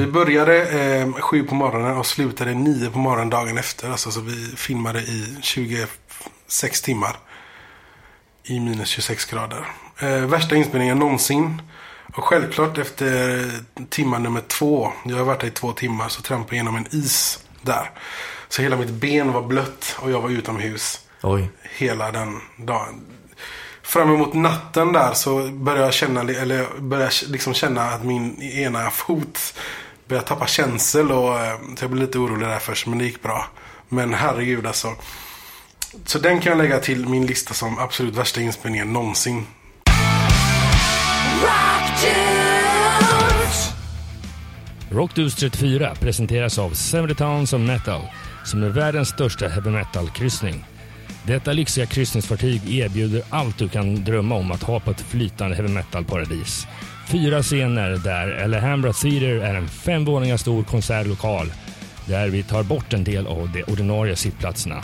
Vi började eh, sju på morgonen och slutade nio på morgonen dagen efter. Alltså, så vi filmade i 26 timmar. I minus 26 grader. Eh, värsta inspelningen någonsin. Och självklart efter timma nummer två. Jag har varit där i två timmar. Så trampade jag igenom en is där. Så hela mitt ben var blött och jag var utomhus. Oj. Hela den dagen. Fram emot natten där så började jag känna, eller började liksom känna att min ena fot började tappa känsel. Och, eh, så jag blev lite orolig där först men det gick bra. Men herregud alltså. Så den kan jag lägga till min lista som absolut värsta inspelningen någonsin. Rockdudes 34 presenteras av Seventy Towns of Metal som är världens största heavy metal-kryssning. Detta lyxiga kryssningsfartyg erbjuder allt du kan drömma om att ha på ett flytande heavy metal-paradis. Fyra scener där Alhambra Theater är en fem våningar stor konsertlokal där vi tar bort en del av de ordinarie sittplatserna.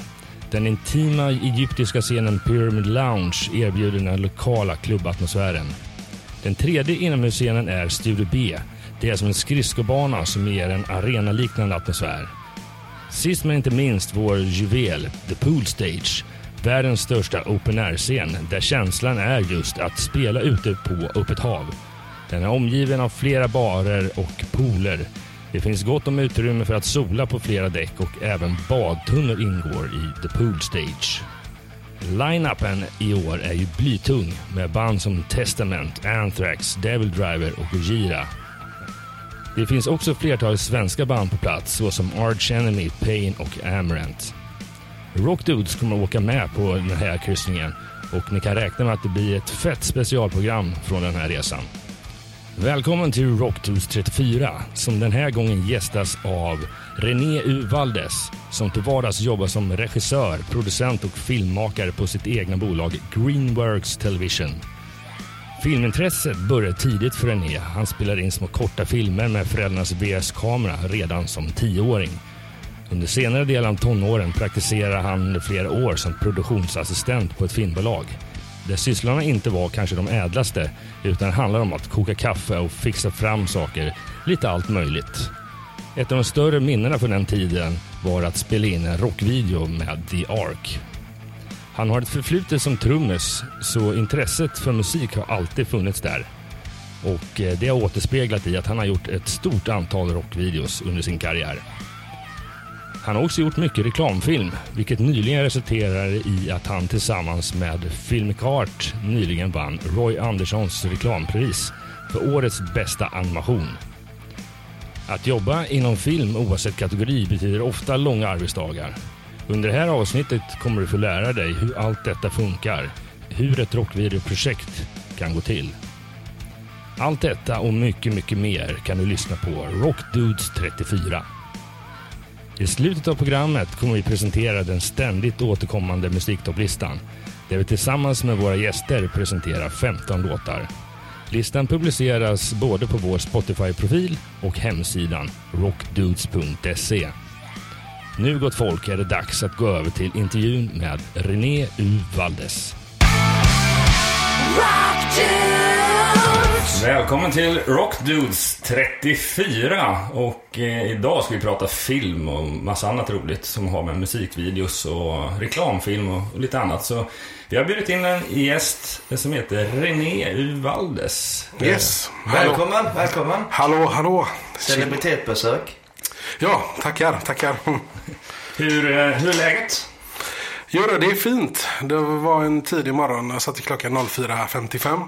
Den intima egyptiska scenen Pyramid Lounge erbjuder den lokala klubbatmosfären. Den tredje inomhusscenen är Studio B. Det är som en skridskobana som ger en arenaliknande atmosfär. Sist men inte minst vår juvel, The Pool Stage. Världens största open air-scen där känslan är just att spela ute på öppet hav. Den är omgiven av flera barer och pooler. Det finns gott om utrymme för att sola på flera däck och även badtunnor ingår i The Pool Stage. Line-upen i år är ju blytung med band som Testament, Anthrax, Devil Driver och Gojira. Det finns också flertalet svenska band på plats såsom Arch Enemy, Pain och Amarant. Rock Dudes kommer att åka med på den här kryssningen och ni kan räkna med att det blir ett fett specialprogram från den här resan. Välkommen till Rocktools34, som den här gången gästas av René U. Valdes som till vardags jobbar som regissör, producent och filmmakare på sitt egna bolag Greenworks Television. Filmintresset började tidigt för René. Han spelade in små korta filmer med föräldrarnas VS-kamera redan som tioåring. Under senare delen av tonåren praktiserade han under flera år som produktionsassistent på ett filmbolag. Där sysslorna inte var kanske de ädlaste utan handlade om att koka kaffe och fixa fram saker. Lite allt möjligt. Ett av de större minnena från den tiden var att spela in en rockvideo med The Ark. Han har ett förflutet som trummis så intresset för musik har alltid funnits där. Och eh, det har återspeglat i att han har gjort ett stort antal rockvideos under sin karriär. Han har också gjort mycket reklamfilm, vilket nyligen resulterade i att han tillsammans med Filmic Art nyligen vann Roy Anderssons reklampris för årets bästa animation. Att jobba inom film oavsett kategori betyder ofta långa arbetsdagar. Under det här avsnittet kommer du få lära dig hur allt detta funkar, hur ett rockvideoprojekt kan gå till. Allt detta och mycket, mycket mer kan du lyssna på Rockdudes 34. I slutet av programmet kommer vi presentera den ständigt återkommande musiktopplistan där vi tillsammans med våra gäster presenterar 15 låtar. Listan publiceras både på vår Spotify-profil och hemsidan rockdudes.se. Nu gott folk är det dags att gå över till intervjun med René U. Valdes. Välkommen till Rockdudes 34 och eh, idag ska vi prata film och massa annat roligt som har med musikvideos och reklamfilm och, och lite annat. Så vi har bjudit in en gäst som heter René U. Valdes. Yes. Välkommen, välkommen. Hallå, hallå. Celebritetsbesök. Ja, tackar, tackar. Hur, eh, hur är läget? Jo, det är fint. Det var en tidig morgon. Jag satte klockan 04.55.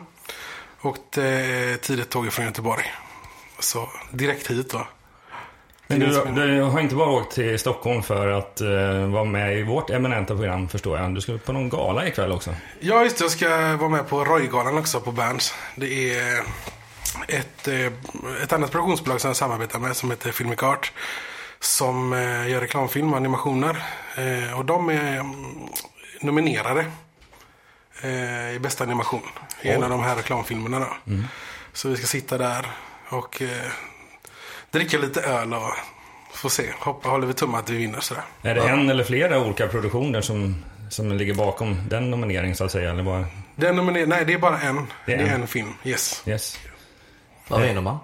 Och tidigt tåg från Göteborg. Så direkt hit då. Men du, du har inte bara åkt till Stockholm för att uh, vara med i vårt eminenta program förstår jag. Du ska på någon gala ikväll också. Ja, just det. Jag ska vara med på Roy-galan också på Berns. Det är ett, eh, ett annat produktionsbolag som jag samarbetar med som heter Filmic Art. Som eh, gör reklamfilm och animationer. Och de är mm, nominerade i bästa animation. I en av de här reklamfilmerna då. Mm. Så vi ska sitta där och dricka lite öl och få se. Hoppa, håller vi tummarna att vi vinner sådär. Är det ja. en eller flera olika produktioner som, som ligger bakom den nomineringen så att säga? Eller bara... Den nomineringen, nej det är bara en. Det är, det är en. en film, yes. yes. Vad vinner man?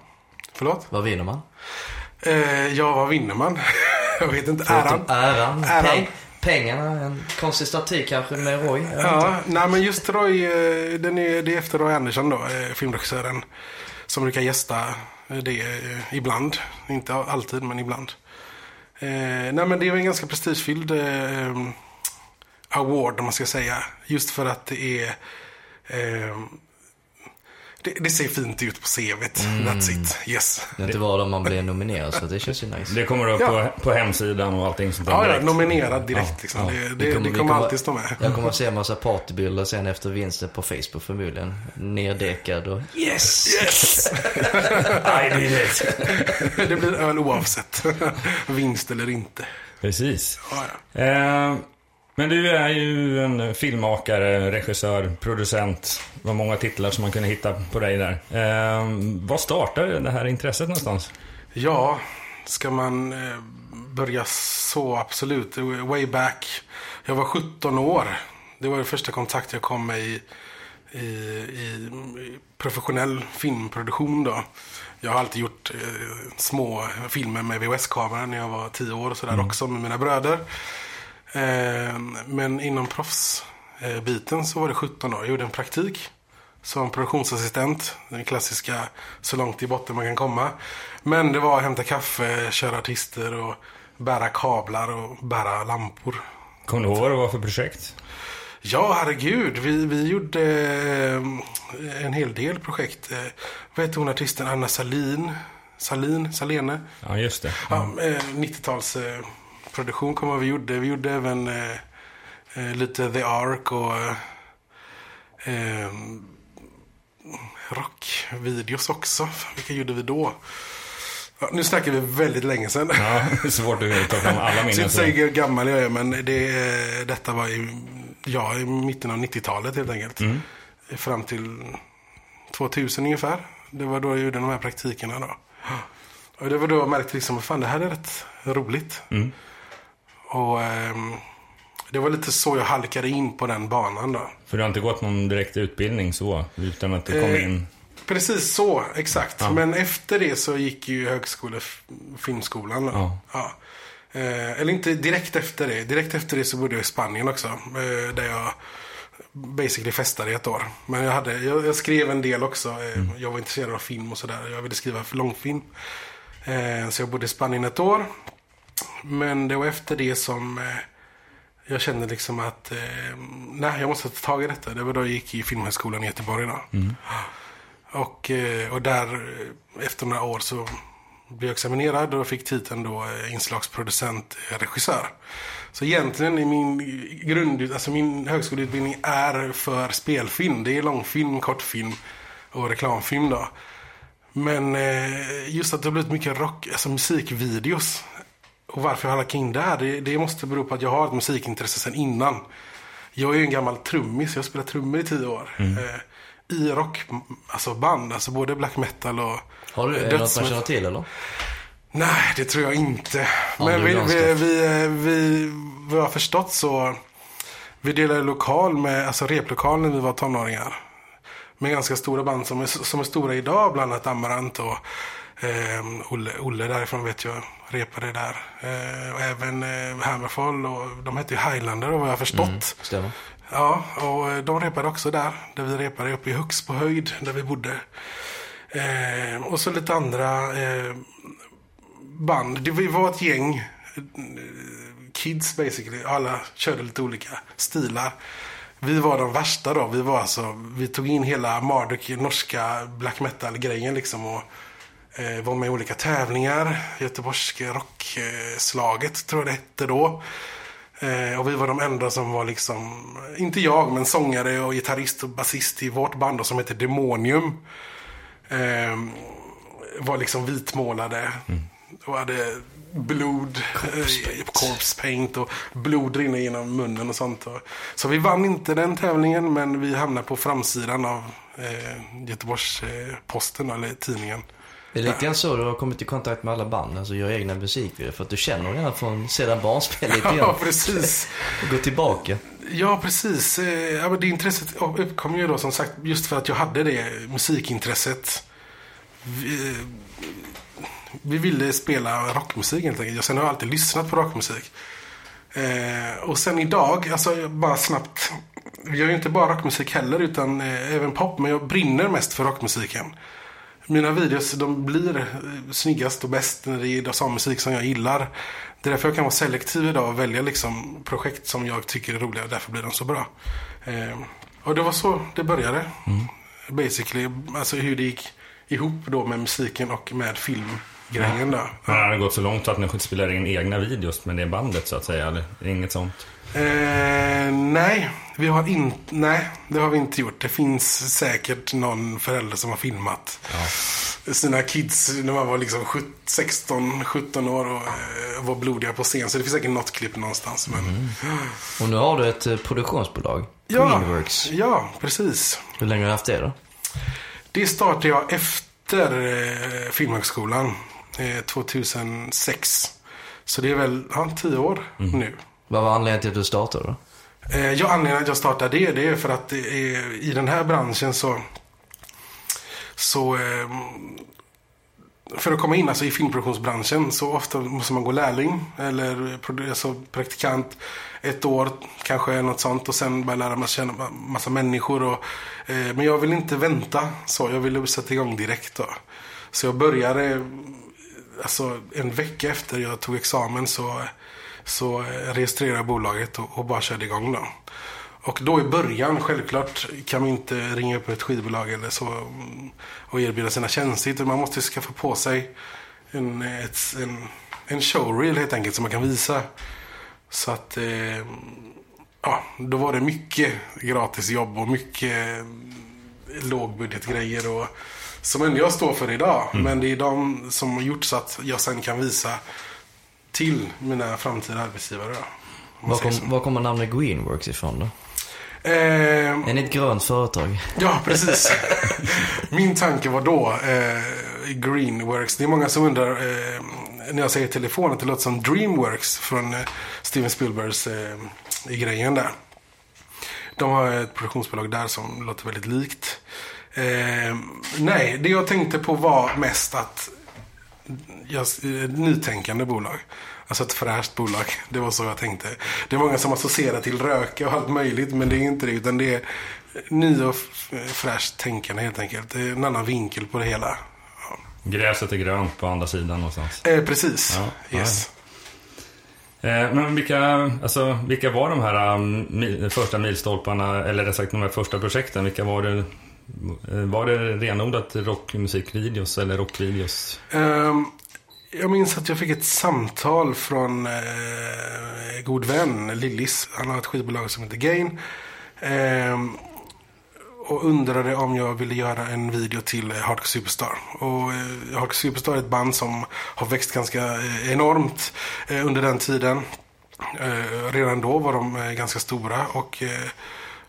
Förlåt? Vad vinner man? Eh, ja, vad vinner man? jag vet inte. Äran. äran. Äran. Peng, pengarna. En konstig staty kanske med Roy. Inte. Ja, nej men just Roy, eh, den är, det är efter Roy Andersson då, eh, filmregissören. Som brukar gästa eh, det ibland. Inte alltid, men ibland. Eh, nej men det är en ganska prestigefylld eh, award om man ska säga. Just för att det är eh, det, det ser fint ut på CVt. That's it. Yes. Det är inte var då man blir nominerad så det känns ju nice. Det kommer upp Ja. på, på hemsidan och allting sånt där Ja, ja, nominerad direkt Ja, liksom. ja. Det, det, det vi kommer alltid stå med. Jag kommer att se en massa partybilder sen efter vinsten på Facebook förmodligen. Nerdäckad och yes! Yes! I did it. det blir öl oavsett. Vinst eller inte. Precis. Ja, ja. Eh, men du är ju en filmmakare, regissör, producent. Det var många titlar som man kunde hitta på dig där. Eh, vad startade det här intresset någonstans? Ja, ska man eh, börja så absolut. Way back. Jag var 17 år. Det var det första kontakt jag kom med i, i, i, professionell filmproduktion då. Jag har alltid gjort eh, små filmer med VHS-kamera när jag var 10 år och sådär också med mina bröder. Eh, men inom proffsbiten så var det 17 år. Jag gjorde en praktik som produktionsassistent. Den klassiska så långt i botten man kan komma. Men det var att hämta kaffe, köra artister och bära kablar och bära lampor. Kommer du ihåg vad det var för projekt? Ja, herregud. Vi, vi gjorde eh, en hel del projekt. Eh, vad heter hon artisten? Anna Salin? Salin? Salene? Ja, just det. Ja, eh, 90-tals eh, produktion kommer vi gjorde. Vi gjorde även eh, eh, lite The Ark och eh, eh, rockvideos också. Vilka gjorde vi då? Ja, nu snackar vi väldigt länge sedan. Ja, det är svårt att ta fram alla Så minnen. inte säga hur gammal jag är, men det, eh, detta var i, ja, i mitten av 90-talet helt enkelt. Fram till 2000 ungefär. Det var då jag gjorde de här praktikerna då. Och det var då jag märkte liksom, fan det här är rätt roligt. Och ehm, det var lite så jag halkade in på den banan då. För du har inte gått någon direkt utbildning så, utan att det kom Eh, in... Precis så, exakt. Ja. Men efter det så gick ju högskole filmskolan. Då. Ja. Ja. Eh, eller inte direkt efter det. Direkt efter det så bodde jag i Spanien också. Eh, där jag basically festade i ett år. Men jag, hade, jag, jag skrev en del också. Eh, Jag var intresserad av film och sådär. Jag ville skriva för långfilm. Eh, så jag bodde i Spanien ett år. Men det var efter det som eh, jag kände liksom att eh, nej, jag måste ta tag i detta. Det var då jag gick i Filmhögskolan i Göteborg. Då. Och, eh, och där efter några år så blev jag examinerad och fick titeln då inslagsproducent, regissör. Så egentligen i min grund, alltså min högskoleutbildning är för spelfilm. Det är långfilm, kortfilm och reklamfilm då. Men just att det har blivit mycket rock, alltså musikvideos. Och varför jag halkade in där, det, det måste bero på att jag har ett musikintresse sedan innan. Jag är ju en gammal trummis, jag har spelat trummor i tio år. Eh, I rock, alltså band, alltså både black metal och Har du, är det något man känner till eller? Nej, det tror jag inte. Ja, Men vi, vi, vi, vi, vad jag har förstått så, vi delade lokal med, alltså replokal när vi var tonåringar. Med ganska stora band som är, som är stora idag, bland annat Amarant och eh, Olle, Olle därifrån vet jag repade där. Eh, och även eh, Hammerfall och de hette ju Highlander vad jag förstått. Stämmer. Ja, och eh, de repade också där. Där vi repade uppe i Hux på höjd, där vi bodde. Eh, och så lite andra eh, band. Det vi var ett gäng eh, kids basically. Alla körde lite olika stilar. Vi var de värsta då. Vi var alltså, vi tog in hela Marduk, norska black metal-grejen liksom. Och var med i olika tävlingar. Göteborgska rockslaget tror jag det hette då. Eh, och vi var de enda som var liksom, inte jag, men sångare och gitarrist och basist i vårt band då, som heter Demonium. Eh, var liksom vitmålade. Och hade blod, corpse paint. corpse paint och blod rinner genom munnen och sånt. Så vi vann inte den tävlingen men vi hamnade på framsidan av eh, Göteborgs eh, Posten eller tidningen. Det är lite grann så du har kommit i kontakt med alla band, alltså gör egna musikvideor. För att du känner redan från sedan barnspel lite Ja, grann. precis. Och gå tillbaka. Ja, precis. Eh, Ja, men det intresset uppkom ju då som sagt just för att jag hade det musikintresset. Vi, vi ville spela rockmusik helt enkelt. Sen har jag alltid lyssnat på rockmusik. Eh, och sen idag, alltså bara snabbt. Jag gör ju inte bara rockmusik heller utan eh, även pop. Men jag brinner mest för rockmusiken. Mina videos de blir snyggast och bäst när det är musik som jag gillar. Det är därför jag kan vara selektiv idag och välja liksom projekt som jag tycker är roliga. Därför blir de så bra. Eh, och det var så det började. Basically, alltså hur det gick ihop då med musiken och med filmgrejen då. Men har det gått så långt att ni spelar in egna videos med det bandet så att säga? Eller inget sånt? Eh, nej, vi har inte, nej, det har vi inte gjort. Det finns säkert någon förälder som har filmat sina kids när man var liksom 16, 17 år och eh, var blodiga på scen. Så det finns säkert något klipp någonstans. Men... Och nu har du ett eh, produktionsbolag. Ja, Greenworks. ja, precis. Hur länge har du haft det då? Det startade jag efter eh, Filmhögskolan eh, 2006. Så det är väl ja, tio år nu. Vad var anledningen till att du startade då? Eh, ja, anledningen att jag startade det, det är för att är, i den här branschen så... Så... Eh, för att komma in alltså, i filmproduktionsbranschen så ofta måste man gå lärling eller alltså, praktikant ett år kanske något sånt och sen börja lära mig känna massa människor. Och, eh, men jag vill inte vänta så, jag ville sätta igång direkt då. Så jag började, alltså en vecka efter jag tog examen så, så eh, registrerade bolaget och, och bara körde igång då. Och då i början, självklart, kan man inte ringa upp ett skivbolag eller så mm, och erbjuda sina tjänster. Utan man måste skaffa på sig en, ett, en, en showreel helt enkelt som man kan visa. Så att, eh, ja, då var det mycket gratis jobb och mycket eh, lågbudgetgrejer och som ändå jag står för idag. Men det är de som har gjort så att jag sen kan visa till mina framtida arbetsgivare. Då, Var, kom, var kommer namnet Greenworks ifrån då? Eh, Är ni ett grönt företag? Ja, precis. Min tanke var då eh, Greenworks. Det är många som undrar eh, när jag säger telefon att det låter som Dreamworks från eh, Steven Spielbergs eh, i grejen där. De har ett produktionsbolag där som låter väldigt likt. Eh, nej, det jag tänkte på var mest att jag, eh, nytänkande bolag. Alltså ett fräscht bolag. Det var så jag tänkte. Det är många som associerar till röka och allt möjligt. Men det är inte det. Utan det är ny och fräscht tänkande helt enkelt. Det är en annan vinkel på det hela. Gräset är grönt på andra sidan någonstans. Eh, precis. Ja, yes. Eh, Men vilka, alltså, vilka var de här um, första milstolparna, eller rätt sagt de här första projekten? Vilka var det? Eh, var det renodlat rockmusikvideos eller rockvideos? Um, jag minns att jag fick ett samtal från eh, god vän Lillis. Han har ett skivbolag som heter Gain. Um, och undrade om jag ville göra en video till Hardcore Superstar. Och eh, Hardcore Superstar är ett band som har växt ganska eh, enormt eh, under den tiden. Eh, redan då var de eh, ganska stora och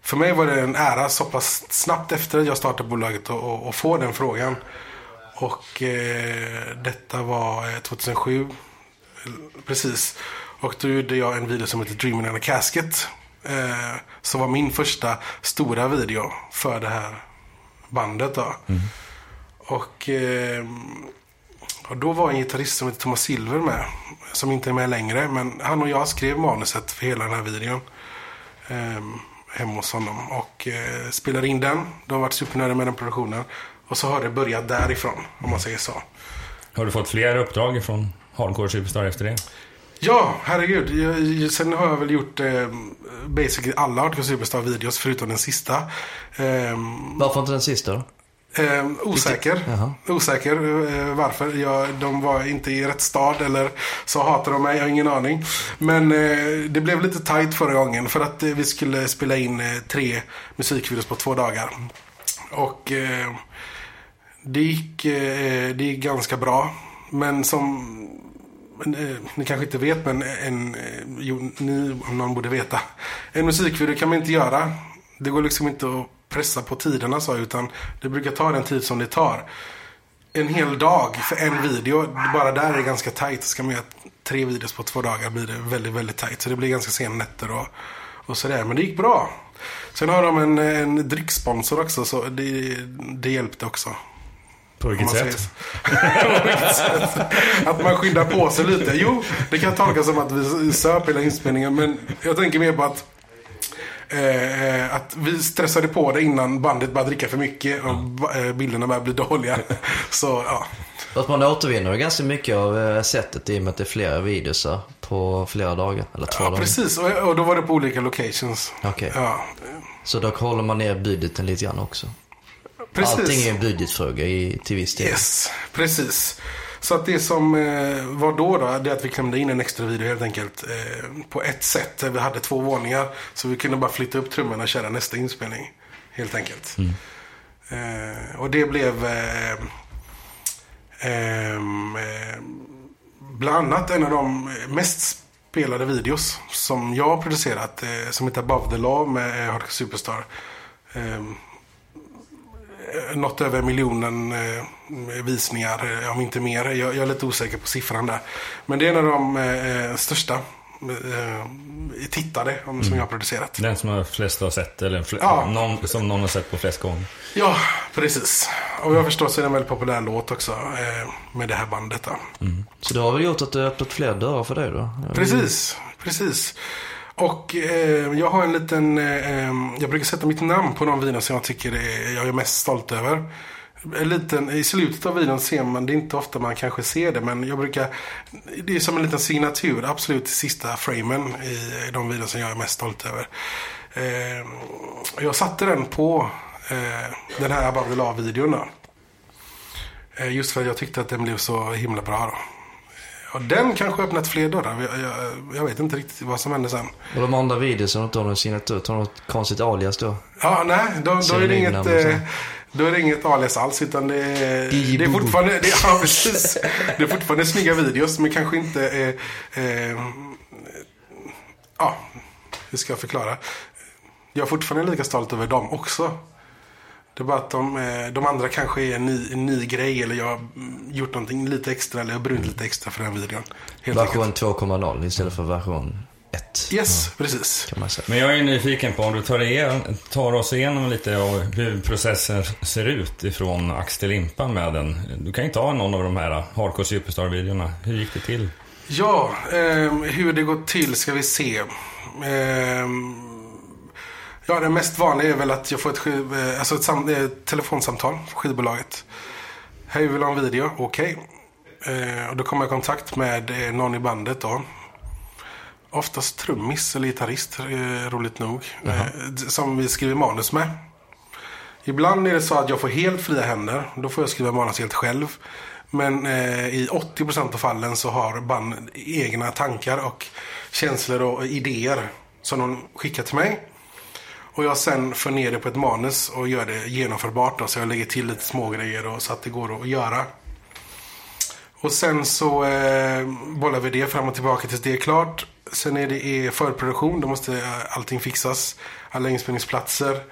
för mig var det en ära så pass snabbt efter att jag startade bolaget och, och, och få den frågan. Och eh, detta var eh, 2007. Precis. Och då gjorde jag en video som heter Dreaming in a Casket. Eh, som var min första stora video för det här bandet då. Och, eh, och då var en gitarrist som heter Thomas Silver med. Som inte är med längre. Men han och jag skrev manuset för hela den här videon. Eh, hemma hos honom. Och eh, spelade in den. De har varit supernöjda med den produktionen. Och så har det börjat därifrån, om man säger så. Har du fått fler uppdrag från Hardcore Superstar efter det? Ja, herregud. Jag, sen har jag väl gjort eh, basically alla Hardcore Superstar-videos förutom den sista. Ehm, Varför inte den sista då? Ehm, osäker. Osäker eh, varför. Jag, de var inte i rätt stad eller så hatar de mig. Jag har ingen aning. Men eh, det blev lite tight förra gången för att eh, vi skulle spela in eh, tre musikvideos på två dagar. Och eh, det, gick, eh, det gick ganska bra. Men som eh, ni kanske inte vet, men en, eh, jo, ni om någon borde veta. En musikvideo kan man inte göra. Det går liksom inte att pressa på tiderna så, utan det brukar ta den tid som det tar. En hel dag för en video, bara där är det ganska tajt. Ska man göra tre videos på två dagar blir det väldigt, väldigt tajt. Så det blir ganska sena nätter och, och sådär. Men det gick bra. Sen har de en, en drycksponsor också, så det, det hjälpte också. På vilket sätt? Att man skyndar på sig lite. Jo, det kan tolkas som att vi söp hela inspelningen. Men jag tänker mer på att Eh, eh, att vi stressade på det innan bandet började dricka för mycket och ba- eh, bilderna började bli dåliga. Så ja, Fast man återvinner ganska mycket av eh, sättet i och med att det är flera videosar på flera dagar. Eller två ja dagar. precis. Och, och då var det på olika locations. Okej. Ja, Så då håller man ner budgeten lite grann också. precis. Allting är en budgetfråga i, till viss del. Yes, precis. Så att det som eh, var då, då, det är att vi klämde in en extra video helt enkelt. Eh, på ett sätt. Vi hade två våningar. Så vi kunde bara flytta upp trummorna och köra nästa inspelning. Helt enkelt. Eh, och det blev eh, ehm, eh, bland annat en av de mest spelade videos som jag har producerat. Eh, som heter Above the Law med Hardcore Superstar. Något över miljonen eh, visningar, eh, om inte mer. Jag, jag är lite osäker på siffran där. Men det är en av de eh, största tittade om, som jag har producerat. Den som de flesta har sett, eller fl- Ja. någon, som någon har sett på flest gånger. Ja, precis. Och jag förstår så är det en väldigt populär låt också med det här bandet. Då. Så det har väl gjort att du har öppnat fler dörrar för dig då? Precis, precis. Och eh, jag har en liten, eh, jag brukar sätta mitt namn på de viner som jag tycker är, jag är mest stolt över. En liten, I slutet av videon ser man, det är inte ofta man kanske ser det, men jag brukar, det är som en liten signatur, absolut sista framen i eh, de videor som jag är mest stolt över. Eh, jag satte den på eh, den här Above the videon då. Eh, Just för att jag tyckte att den blev så himla bra då. Och den kanske öppnat fler dörrar. Jag, jag, jag vet inte riktigt vad som hände sen. Och de andra videorna har inte någon signatur? Har något konstigt alias då? Ja, nej, då, då, är, det inget, eh, då är det inget alias alls. Utan det är, det är fortfarande, det, ja, precis. det är fortfarande snygga videos, men kanske inte... Eh, eh, ja, hur ska jag förklara? Jag är fortfarande lika stolt över dem också. Det är bara att de, eh, de andra kanske är en ny, en ny grej eller jag har mm, gjort någonting lite extra eller jag har brunnit lite extra för den videon. Helt Version enkelt. 2.0 istället för version 1. Yes, precis. Kan man säga. Men jag är nyfiken på om du tar, igen, tar oss igenom lite av hur processen ser ut ifrån ax till limpa med den. Du kan ju ta någon av de här Hardcore Superstar-videorna. Hur gick det till? Ja, ehm, hur det går till ska vi se. Ehm, ja, det mest vanliga är väl att jag får ett, skiv, eh, alltså ett sam, eh, telefonsamtal från skivbolaget. Hej, vi vill ha en video. Okej. Eh, och då kommer jag i kontakt med eh, någon i bandet då. Oftast trummis eller gitarrist, eh, roligt nog. Eh, som vi skriver manus med. Ibland är det så att jag får helt fria händer. Då får jag skriva manus helt själv. Men eh, i 80% av fallen så har band egna tankar och känslor och idéer som de skickar till mig. Och jag sen för ner det på ett manus och gör det genomförbart. Då, så jag lägger till lite små grejer och så att det går att göra. Och sen så eh, bollar vi det fram och tillbaka tills det är klart. Sen är det förproduktion. Då måste eh, allting fixas. Alla inspelningsplatser.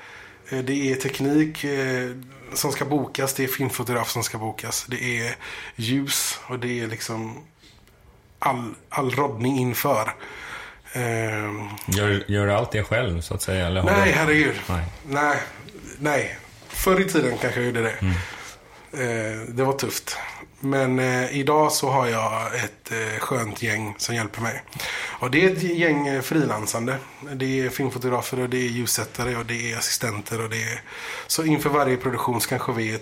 Eh, det är teknik eh, som ska bokas. Det är filmfotograf som ska bokas. Det är ljus och det är liksom all, all roddning inför. Eh, Gör, gör du allt det själv, så att säga? Eller nej, du... herregud. Nej. Nej, nej. Förr i tiden kanske jag gjorde det. Eh, det var tufft. Men eh, idag så har jag ett eh, skönt gäng som hjälper mig. Och det är ett gäng eh, frilansande. Det är filmfotografer och det är ljussättare och det är assistenter. Och det är... Så inför varje produktion så kanske vi är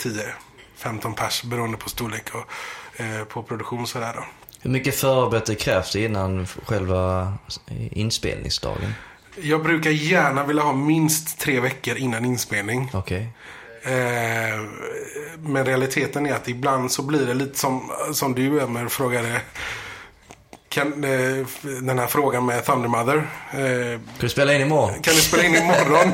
10-15 pers beroende på storlek och eh, på produktion sådär då. Hur mycket förarbete krävs det innan själva inspelningsdagen? Jag brukar gärna vilja ha minst tre veckor innan inspelning. Okej. Eh, men realiteten är att ibland så blir det lite som, som du Emmer frågade. Kan, eh, den här frågan med Thundermother. Eh, Ska du spela in imorgon? kan du spela in imorgon?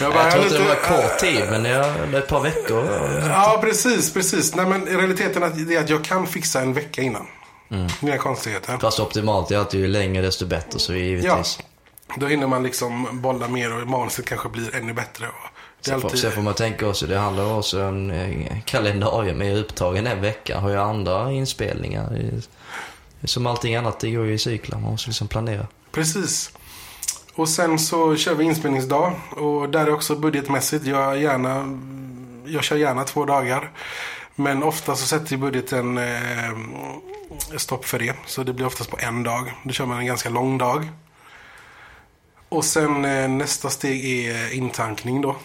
jag, bara, Jag tror inte det var kort tid, men det är ett par veckor. Ja, precis, precis. Nej, men realiteten är att jag kan fixa en vecka innan. Mm. Inga konstigheter. Fast optimalt är alltid ju längre desto bättre, så givetvis. Då hinner man liksom bolla mer och manuset kanske blir ännu bättre. Sen får, sen får man tänka också, det handlar också om eh, kalendarium. Är jag upptagen en vecka har jag andra inspelningar. Som allting annat, det går ju i cyklar. Man måste liksom planera. Precis. Och sen så kör vi inspelningsdag. Och där är också budgetmässigt. Jag gärna jag kör gärna två dagar. Men ofta så sätter ju budgeten eh, stopp för det. Så det blir oftast på en dag. Då kör man en ganska lång dag. Och sen eh, nästa steg är eh, intankning då.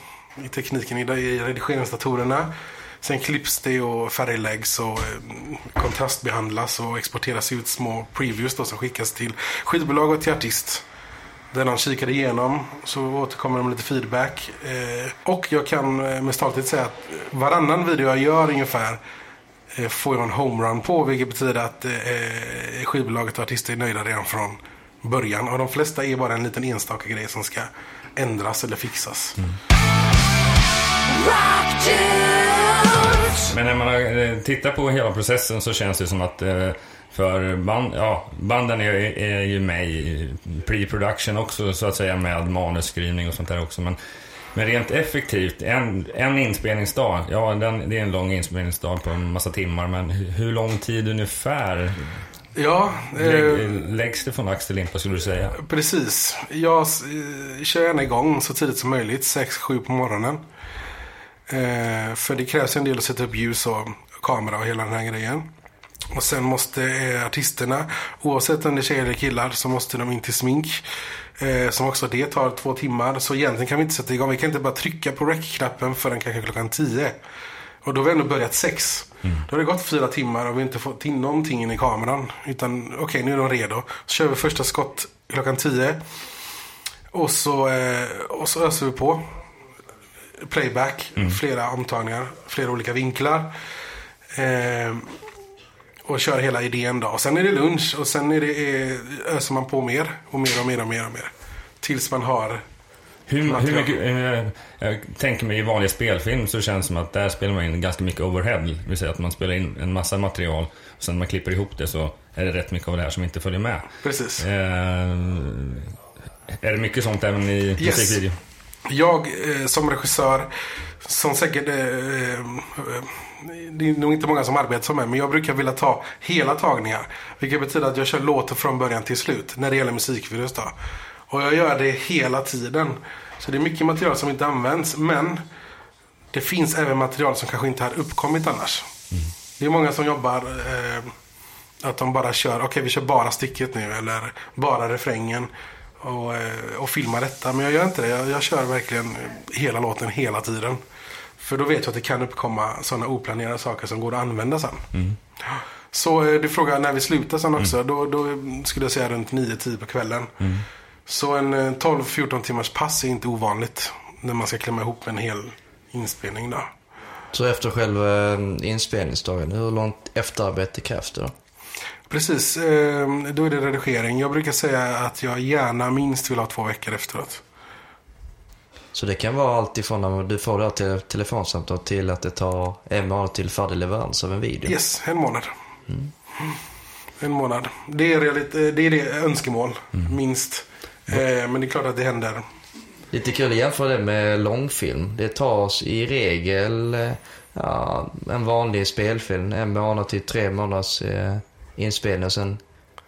I tekniken i, i redigeringsdatorerna. Sen klipps det och färgläggs och eh, kontrastbehandlas och exporteras ut små previews då som skickas till skivbolag och till artist. Där de kikar igenom så återkommer de med lite feedback. Eh, och jag kan eh, med stolthet säga att varannan video jag gör ungefär får jag en homerun på. Vilket betyder att skivbolaget och artister är nöjda redan från början. Och de flesta är bara en liten enstaka grej som ska ändras eller fixas. Men när man eh, tittar på hela processen så känns det som att eh, för band, ja, banden är, är ju med i pre-production också så att säga med manusskrivning och sånt där också. Men, men rent effektivt, en, en inspelningsdag, ja den, det är en lång inspelningsdag på en massa timmar. Men hur, lång tid ungefär Ja, eh, läggs det från ax till limpa skulle du säga? precis. Jag kör gärna igång så tidigt som möjligt, 6-7 på morgonen. Eh, för det krävs en del att sätta upp ljus och kamera och hela den här grejen. Och sen måste eh, artisterna, oavsett om det är tjejer eller killar, så måste de in till smink. Eh, som också det tar två timmar. Så egentligen kan vi inte sätta igång. Vi kan inte bara trycka på rec-knappen förrän kanske klockan tio. Och då har vi ändå börjat sex. Då har det gått fyra timmar och vi har inte fått in någonting in i kameran. Utan okej, nu är de redo. Så kör vi första skott klockan tio. Och så, eh, och så öser vi på. Playback, flera omtagningar, flera olika vinklar. Eh, och kör hela idén då. Och sen är det lunch och sen är det, eh, öser man på mer och mer och mer och mer och mer. Tills man har Hur, hur mycket, eh, jag tänker mig i vanlig spelfilm så känns det som att där spelar man in ganska mycket overhead. Det vill säga att man spelar in en massa material och sen när man klipper ihop det så är det rätt mycket av det här som inte följer med. Precis. Eh, är det mycket sånt även i Yes. musikvideo? Jag eh, som regissör, som säkert... Eh, eh, det är nog inte många som arbetar som mig, men jag brukar vilja ta hela tagningar. Vilket betyder att jag kör låten från början till slut, när det gäller musikvideos då. Och jag gör det hela tiden. Så det är mycket material som inte används, men det finns även material som kanske inte hade uppkommit annars. Det är många som jobbar eh, att de bara kör, okej vi kör bara stycket nu eller bara refrängen. Och, eh, och filmar detta. Men jag gör inte det. Jag, jag kör verkligen hela låten hela tiden. För då vet jag att det kan uppkomma sådana oplanerade saker som går att använda sen. Så eh, du frågar när vi slutar sen också. Då, då skulle jag säga runt 9-10 på kvällen. Så en eh, 12-14 timmars pass är inte ovanligt. När man ska klämma ihop en hel inspelning då. Så efter själva eh, inspelningsdagen, hur långt efterarbete krävs det då? Precis, eh, då är det redigering. Jag brukar säga att jag gärna minst vill ha två veckor efteråt. Så det kan vara allt ifrån när du får det här till telefonsamtal till att det tar en månad till färdig leverans av en video. Yes, en månad. En månad. Det är, realit- eh, det, är det önskemål, minst. Eh, men det är klart att det händer. Lite kul att jämföra det med långfilm. Det tas i regel eh, ja, en vanlig spelfilm, en månad till tre månaders inspelning och sen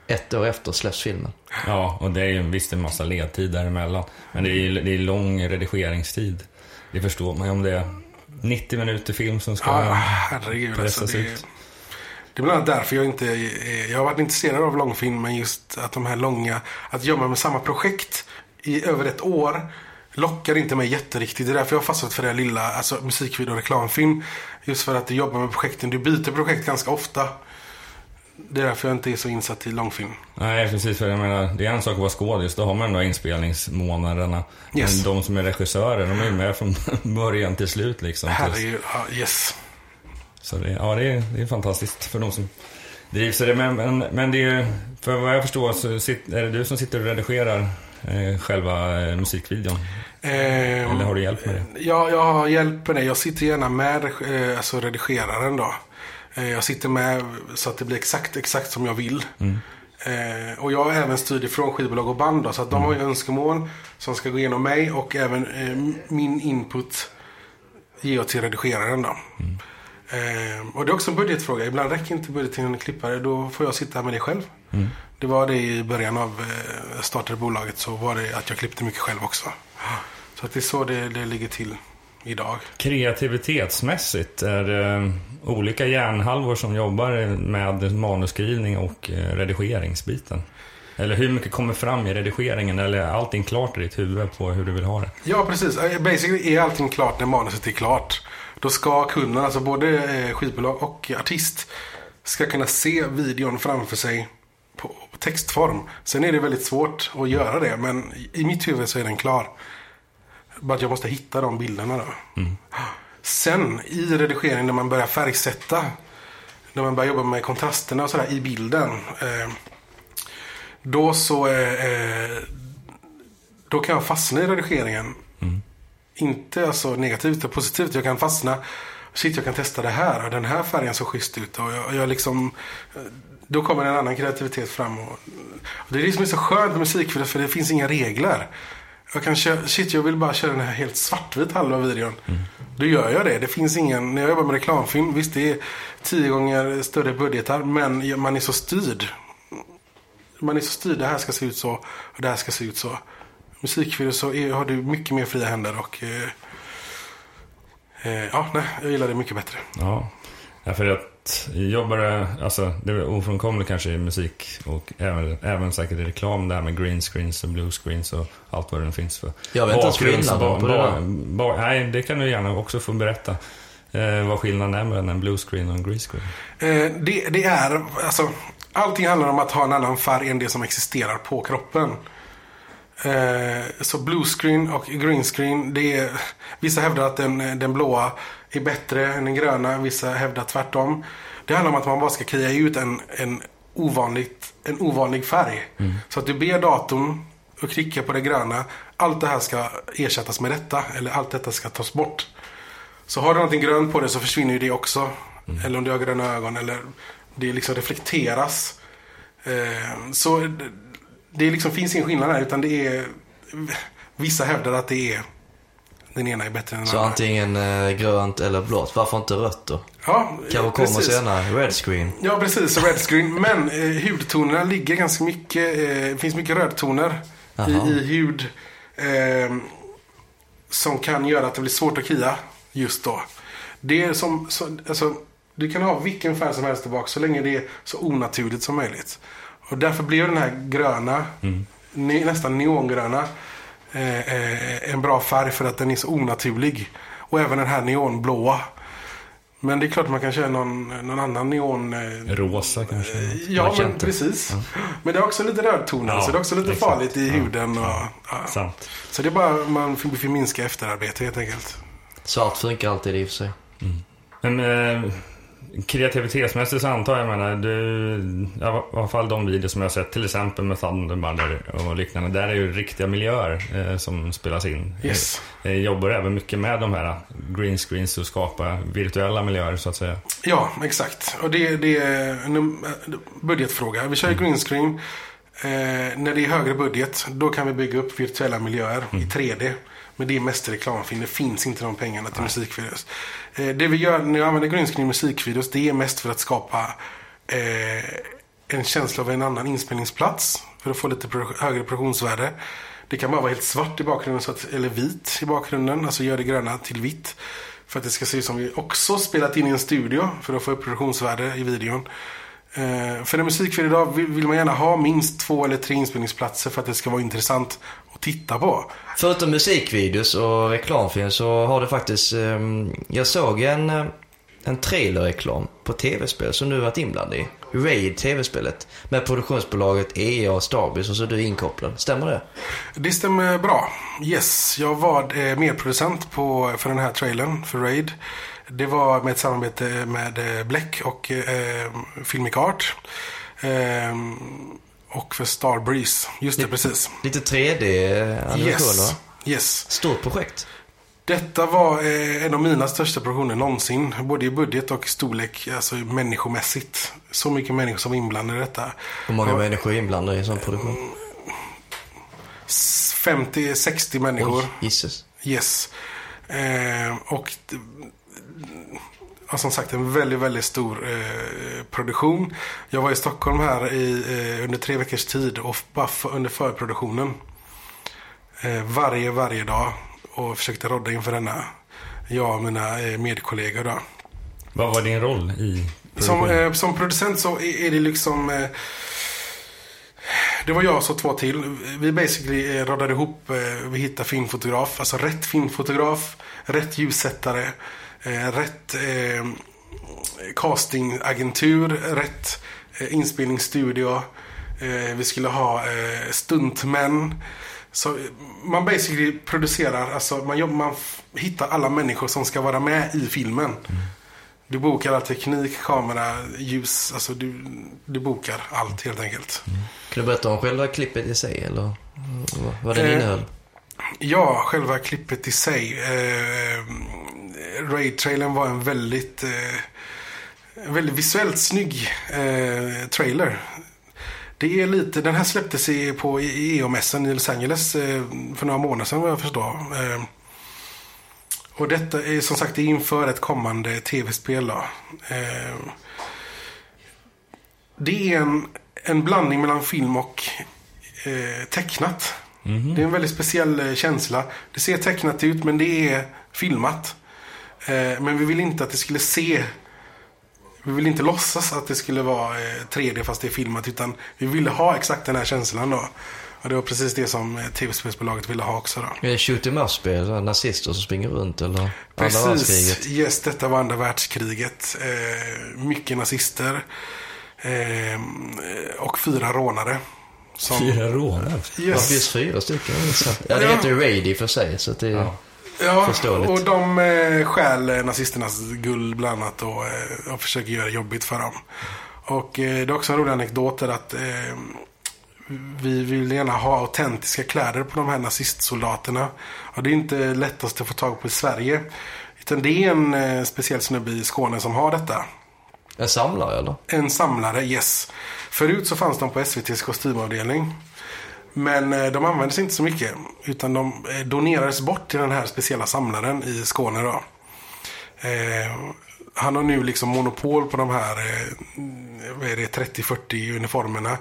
ett år efter släpps filmen. Ja, och det är ju visst en massa ledtid däremellan. Men det är ju det är lång redigeringstid. Det förstår man ju om det är 90 minuter film som ska... Ja, herregud. Alltså, pressas det, ut. det är bland annat därför jag inte Jag har varit intresserad av långfilm, men just att de här långa... Att jobba med samma projekt i över ett år lockar inte mig jätteriktigt. Det är därför jag har fastnat för det här lilla, alltså musikvideo och reklamfilm. Just för att du jobbar med projekten. Du byter projekt ganska ofta. Det är därför jag inte är så insatt i långfilm. Nej, precis. För jag menar, det är en sak att vara skådis, då har man ändå inspelningsmånaderna. Yes. Men de som är regissörer, de är ju med från början till slut liksom. Herregud, ja, yes. Så det, ja, det är, det är fantastiskt för de som drivs det. Men, men, men det är för vad jag förstår så är det du som sitter och redigerar eh, själva eh, musikvideon. Ehm, Eller har du hjälp med det? Ja, jag har hjälp med det. Jag sitter gärna med eh, alltså redigeraren då. Eh, jag sitter med så att det blir exakt, exakt som jag vill. Eh, och jag har även styr från skivbolag och band då, så att de har ju önskemål som ska gå igenom mig och även eh, min input ger jag till redigeraren då. Eh, och det är också en budgetfråga. Ibland räcker inte budget till en klippare. Då får jag sitta med det själv. Det var det i början av eh, startade bolaget så var det att jag klippte mycket själv också. Så att det är så det, det ligger till. Idag. Kreativitetsmässigt, är det olika hjärnhalvor som jobbar med manusskrivning och eh, redigeringsbiten? Eller hur mycket kommer fram i redigeringen? Eller är allting klart i ditt huvud på hur du vill ha det? Ja, precis. Eh, Basically är allting klart när manuset är klart. Då ska kunden, alltså både eh, skivbolag och artist, ska kunna se videon framför sig på textform. Sen är det väldigt svårt att göra det, men i mitt huvud så är den klar. Bara att jag måste hitta de bilderna då. Sen i redigeringen när man börjar färgsätta, när man börjar jobba med kontrasterna och sådär i bilden. Eh, då så eh, eh, då kan jag fastna i redigeringen. Inte alltså negativt utan positivt. Jag kan fastna. Shit, jag kan testa det här. Den här färgen såg schysst ut. Och jag, jag liksom, eh, då kommer en annan kreativitet fram. Och, och det är det som är så skönt med musik. För det, för det finns inga regler. Jag kan köra, shit, jag vill bara köra den här helt svartvit halva videon. Då gör jag det. Det finns ingen, när jag jobbar med reklamfilm, visst det är tio gånger större budgetar. Men man är så styrd man är så styrd. Det här ska se ut så och det här ska se ut så. Musikvideo så är, har du mycket mer fria händer och eh, eh, ja, nej, jag gillar det mycket bättre. Ja, ja för att jobbar alltså det är ofrånkomligt kanske i musik och även, även säkert i reklam det här med green screens och blue screens och allt vad det nu finns för. Jag vet inte ens skillnaden på det ba- där. ba- Nej, det kan du gärna också få berätta. Eh, vad skillnaden är mellan en blue screen och en green screen. Eh, det, det är, alltså, allting handlar om att ha en annan färg än det som existerar på kroppen. Eh, så blue screen och green screen, det är, vissa hävdar att den, den blåa är bättre än den gröna, vissa hävdar tvärtom. Det handlar om att man bara ska klia ut en, en, ovanligt, en ovanlig färg. Så att du ber datorn att klicka på det gröna, allt det här ska ersättas med detta, eller allt detta ska tas bort. Så har du någonting grönt på det så försvinner ju det också. Eller om du har gröna ögon eller det liksom reflekteras. Eh, så det- det liksom finns ingen skillnad här utan det är Vissa hävdar att det är den ena är bättre än den Så andra. antingen eh, grönt eller blått. Varför inte rött då? Ja, Kanske kommer precis. senare. Red screen. Ja, precis. Red screen. Men eh, hudtonerna ligger ganska mycket. Eh, det finns mycket rödtoner i, i hud. Eh, som kan göra att det blir svårt att kia just då. Det är som, så, alltså, du kan ha vilken färg som helst tillbaka så länge det är så onaturligt som möjligt. Och därför blir den här gröna, ne, nästan neongröna, eh, eh, en bra färg för att den är så onaturlig. Och även den här neonblåa. Men det är klart man kan köra någon, någon annan neon... Eh, Rosa kanske? ja, men precis. Men det är också lite rödtoner, Ja, så det är också lite exakt. farligt i huden. Och, ja. Sant. Så det är bara man får får minska efterarbete helt enkelt. Svart funkar alltid i och för sig. Men eh, kreativitetsmässigt så antar jag, menar, du, ja, i alla fall de videos som jag har sett, till exempel med Thunderbird och liknande, där är ju riktiga miljöer eh, som spelas in. Yes. Jag jobbar även mycket med de här green screens och skapa virtuella miljöer så att säga. Ja, exakt. Och det, det är en um, budgetfråga. Vi kör ju green screen. Eh, när det är högre budget, då kan vi bygga upp virtuella miljöer i 3D. Men det är mest reklamfilm. Det finns inte de pengarna till musikvideos. Eh, det vi gör när jag använder green screen i musikvideos, det är mest för att skapa eh, en känsla av en annan inspelningsplats. För att få lite högre produktionsvärde. Det kan bara vara helt svart i bakgrunden, att, eller vit i bakgrunden. Alltså gör det gröna till vitt. För att det ska se ut som vi också spelat in i en studio. För att få upp produktionsvärde i videon. Eh, för en musikvideo idag vill, vill man gärna ha minst två eller tre inspelningsplatser för att det ska vara intressant att titta på. Förutom musikvideos och reklamfilm så har det faktiskt... Ehm, jag såg en, eh, en trailerreklam på tv-spel som du varit inblandad i. Raid tv-spelet. Med produktionsbolaget EA och Starbys och så är du inkopplad. Stämmer det? Det stämmer bra. Yes, jag var eh, medproducent på, för den här trailern för Raid. Det var med ett samarbete med eh, Black och eh, Filmic Art. Eh, och för Starbreeze. Just det, precis. Lite 3D-animation Yes. va? Yes. Stort projekt. Detta var eh, en av mina största produktioner någonsin. Både i budget och storlek, alltså människomässigt. Så mycket människor som var inblandade i detta. Hur många Ja. människor är inblandade i en sån produktion? 50-60 människor. Oj, gisses. Yes. Eh, och ja, som sagt en väldigt, väldigt stor eh, produktion. Jag var i Stockholm här i, eh, under tre veckors tid och bara för, under förproduktionen. Eh, varje, varje dag och försökte rodda inför denna. Jag och mina eh, medkollegor då. Vad var din roll i Som, eh, som producent så är är det liksom... Eh, det var jag och så två till. Vi basically eh, radade ihop, eh, vi hittade filmfotograf. Alltså rätt filmfotograf, rätt ljussättare, eh, rätt eh, castingagentur, rätt eh, inspelningsstudio. Eh, vi skulle ha eh, stuntmän. Så eh, man basically producerar, alltså man, jobb, man hittar alla människor som ska vara med i filmen. Du bokar all teknik, kamera, ljus, alltså du, du bokar allt helt enkelt. Kan du berätta om själva klippet i sig eller vad- den Eh, innehöll? Ja, själva klippet i sig. Eh, Raid-trailern var en väldigt, eh, väldigt visuellt snygg eh, trailer. Det är lite, den här släpptes i, på EO-mässan i Los Angeles eh, för några månader sedan vad jag förstår. Eh, och detta är som sagt inför ett kommande tv-spel. Eh, det är en, en blandning mellan film och eh, tecknat. Det är en väldigt speciell känsla. Det ser tecknat ut men det är filmat. Eh, men vi vill inte att det skulle se... Vi vill inte låtsas att det skulle vara eh, 3D fast det är filmat. Utan vi ville ha exakt den här känslan då. Och det var precis det som eh, tv-spelsbolaget ville ha också då. Är det shoot em up-spel? Nazister som springer runt eller? Andra Precis, världskriget? yes, detta var andra världskriget. Eh, mycket nazister. Eh, och fyra rånare. Som, Fyra rånare? Det Yes. finns fyra stycken. intressant. Ja, det heter ju Raid i för sig. Så att det, Ja. Ja, Förståeligt. och de eh, stjäl eh, nazisternas guld bland annat och, eh, och försöker göra det jobbigt för dem. Och eh, det är också en rolig anekdot att eh, vi vill gärna ha autentiska kläder på de här nazistsoldaterna. Och det är inte lättast att få tag på i Sverige. Utan det är en eh, speciell snubbe i Skåne som har detta. En samlare eller? En samlare, yes. Förut så fanns de på SVTs kostymavdelning. Men eh, de användes inte så mycket. Utan de eh, donerades bort till den här speciella samlaren i Skåne då. Eh, han har nu liksom monopol på de här eh, 30-40 uniformerna.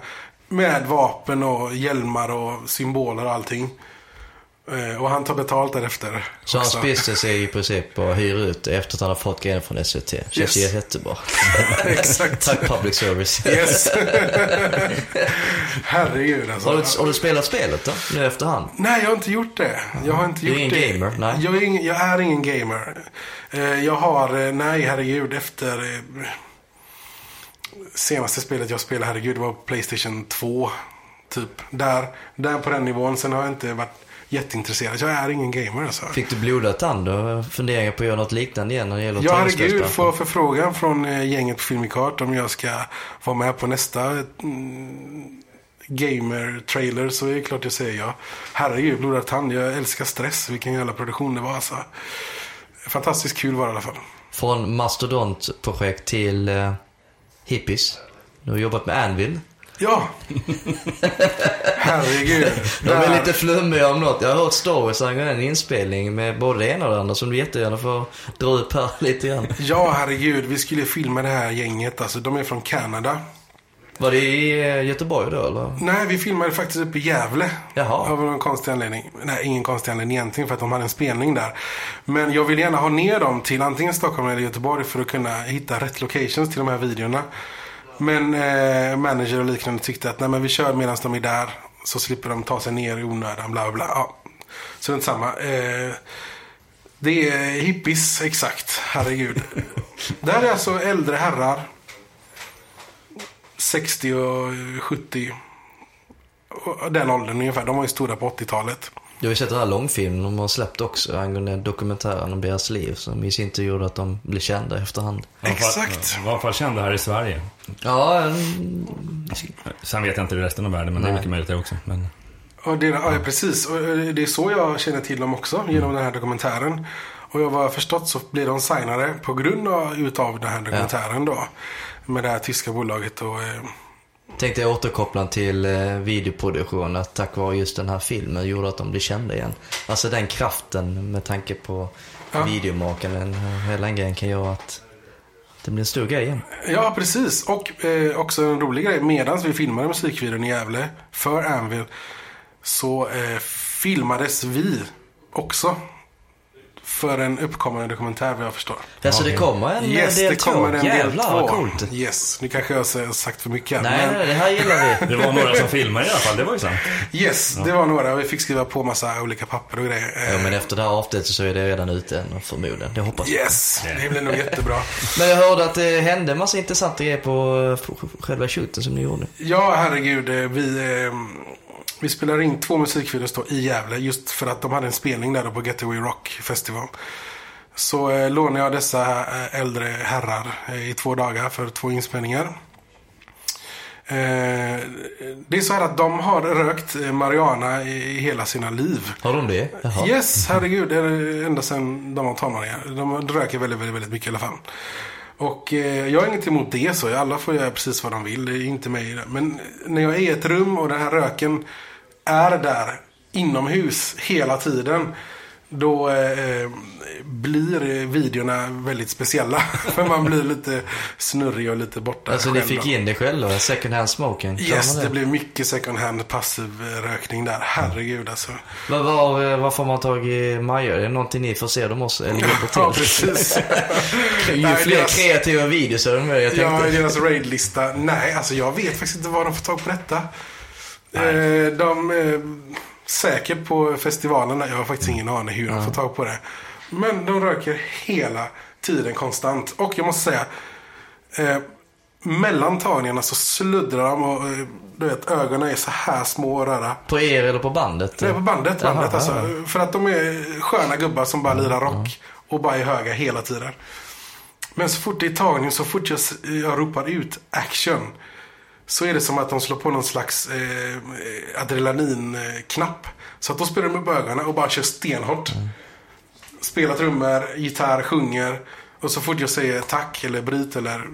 Med vapen och hjälmar och symboler och allting. Eh, och han tar betalt därefter. Så hans business är i princip att hyra ut efter att han har fått grejen från SVT. Känns Yes. jättebra. Exakt. Tack public service. Yes. Herregud alltså. Har du, har du spelat spelet då? Nu efterhand? Nej, jag har inte gjort det. Jag har inte Du är gjort ingen det. gamer, nej. Jag är ingen, jag är ingen gamer. Eh, Jag har, eh, nej herregud, efter senaste spelet jag spelade, herregud, det var Playstation 2. Typ. Där, där på den nivån. Sen har jag inte varit jätteintresserad. Jag är ingen gamer alltså. Fick du blodad tand och funderingar på att göra något liknande igen när det gäller Ja, herregud, får förfrågan från eh, gänget på Filmikart om jag ska vara med på nästa mm, gamer-trailer så är det klart jag säger ja. Herregud, blodad tand. Jag älskar stress. Vilken jävla produktion det var alltså. Fantastiskt kul var det i alla fall. Från mastodontprojekt till eh, hippies. Du har jobbat med Anvil. Ja! Herregud. De är lite flummiga om något. Jag har hört stories angående en inspelning med både det ena och det andra som du jättegärna får dra upp här lite grann. Ja, herregud. Vi skulle filma det här gänget. Alltså, de är från Kanada. Var det i eh, Göteborg då eller? Nej, vi filmade faktiskt uppe i Gävle. Jaha. Av någon konstig anledning. Nej, ingen konstig anledning egentligen för att de hade en spelning där. Men jag vill gärna ha ner dem till antingen Stockholm eller Göteborg för att kunna hitta rätt locations till de här videorna. Men eh, manager och liknande tyckte att nej men vi kör medan de är där. Så slipper de ta sig ner i onödan, bla bla bla. Ja. Så det är samma. Eh, det är hippies, exakt. Herregud. det här är alltså äldre herrar. 60 och 70. Och Den åldern ungefär. De var ju stora på 80-talet. Du har ju sett den här långfilmen de har släppt också angående dokumentären om deras liv som i sin tur gjorde att de blev kända efterhand. Exakt. I alla fall kända här i Sverige. Ja, en... Sen vet jag inte i resten av världen, men det är Nej. mycket möjligt det också. Men... Och det, ja, precis. Och eh, det är så jag känner till dem också. Genom den här dokumentären. Och jag var förstått så blir de signade på grund av utav den här dokumentären då. Med det här tyska bolaget och... Tänkte jag återkoppla till eh, videoproduktion att tack vare just den här filmen gjorde att de blev kända igen. Alltså den kraften med tanke på Ja. videomakaren, hela den grejen kan göra att det blir en stor grej igen. Ja, precis. Och eh, också en rolig grej. Medan vi filmade musikvideon i Gävle för Anvil så eh, filmades vi också för en uppkommande dokumentär vad jag förstår. Alltså det kommer en Yes, del det kommer två. en Jävlar del vad två. coolt. Yes, nu kanske jag har sagt för mycket. Nej, men nej, det här gillar vi. Det var några som filmade i alla fall, det var ju sant. yes, det var några. Vi fick skriva på massa olika papper och grejer. Ja, Eh, men efter det här avsnittet så är det redan ute förmodligen. Det hoppas jag. Yes, det blir nog jättebra. Men jag hörde att det hände en massa intressanta grejer på eh, själva shooten som ni gjorde. Ja, herregud. eh, Vi, eh, vi spelade in två musikvideos då i Gävle just för att de hade en spelning där då på Getaway Rock Festival. Så eh, lånade jag dessa eh, äldre herrar eh, i två dagar för två inspelningar. Eh, det är så här att de har rökt eh, marijuana i, i hela sina liv. Har de det? Jaha. Yes, herregud. Det är ända sedan de var tonåringar. De röker väldigt, väldigt, väldigt mycket i alla fall. Och eh, jag har inget emot det så. Alla får göra precis vad de vill. Det är inte mig i det. Men när jag är i ett rum och den här röken är där inomhus hela tiden. Då eh, blir videorna väldigt speciella. För man blir lite snurrig och lite borta Alltså ni fick då. in det själva, second hand smoking? Yes, man det blev mycket second hand passiv eh, rökning där. Herregud alltså. Vad var, eh, vad får man tag i Maja? Är det någonting ni får se dem också? Eller hjälper till? Ja, precis. Ju Nej, fler deras- kreativa videos är de med. Jag Ja, tänkte... deras raidlista. Nej, alltså jag vet faktiskt inte var de får tag på detta. Eh, de, eh, säkert på festivalerna. Jag har faktiskt ingen aning hur de får tag på det. Men de röker hela tiden konstant. Och jag måste säga. Eh, mellan tagningarna så sluddrar de och eh, du vet ögonen är så här små och röra. På er eller på bandet? Det är på bandet. Jaha, bandet alltså. ja. För att de är sköna gubbar som bara lirar rock. Och bara är höga hela tiden. Men så fort det är tagning, så fort jag, jag ropar ut action. Så är det som att de slår på någon slags eh, adrenalinknapp. Så att då spelar de upp ögonen och bara kör stenhårt. Spelar trummor, gitarr, sjunger. Och så fort jag säger tack eller bryt eller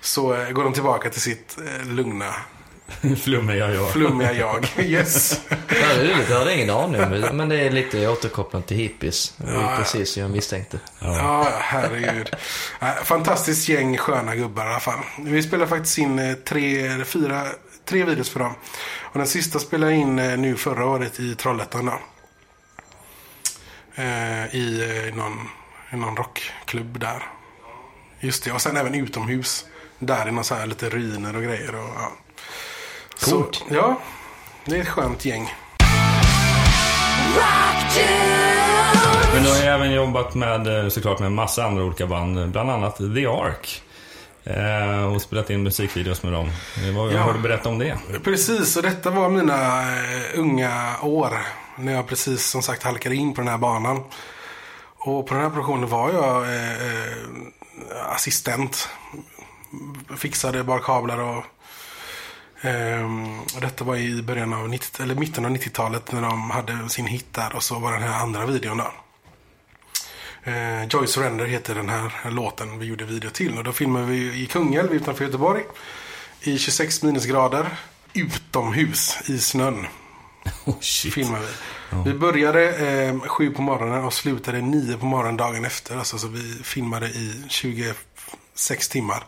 så eh, går de tillbaka till sitt eh, lugna, Flummiga jag. flummiga jag. Yes. Ja, det är roligt. Jag hade ingen aning om. Men det är lite återkopplat till hippies. Det var precis som jag misstänkte. Ja, herregud. Nej, Fantastiskt gäng sköna gubbar i alla fall. Vi spelar faktiskt in eh, tre, eller fyra, tre videos för dem. Och den sista spelade jag in eh, nu förra året i Trollhättan då. Eh, I någon, i någon rockklubb där. Just det, och sen även utomhus. Där i någon så här lite ruiner och grejer. Och, ja. Coolt. Så, ja, det är ett skönt gäng. Men du har även jobbat med, eh, såklart med massa andra olika band, bland annat The Ark. Eh, och spelat in musikvideos med dem. Eh, Vad Ja. har du berättat om det? Precis, och detta var mina eh, unga år. När jag precis som sagt halkade in på den här banan. Och på den här produktionen var jag eh, eh, assistent. Fixade barkablar och ehm, och detta var i början av 90, eller mitten av 90-talet när de hade sin hit där och så var den här andra videon då. Eh, Joy Surrender heter den här låten vi gjorde video till. Och då filmade vi i Kungälv utanför Göteborg. I 26 minusgrader. Utomhus i snön Oh, shit. filmade vi. Vi började eh, sju på morgonen och slutade nio på morgonen dagen efter. Alltså, så vi filmade i 26 timmar.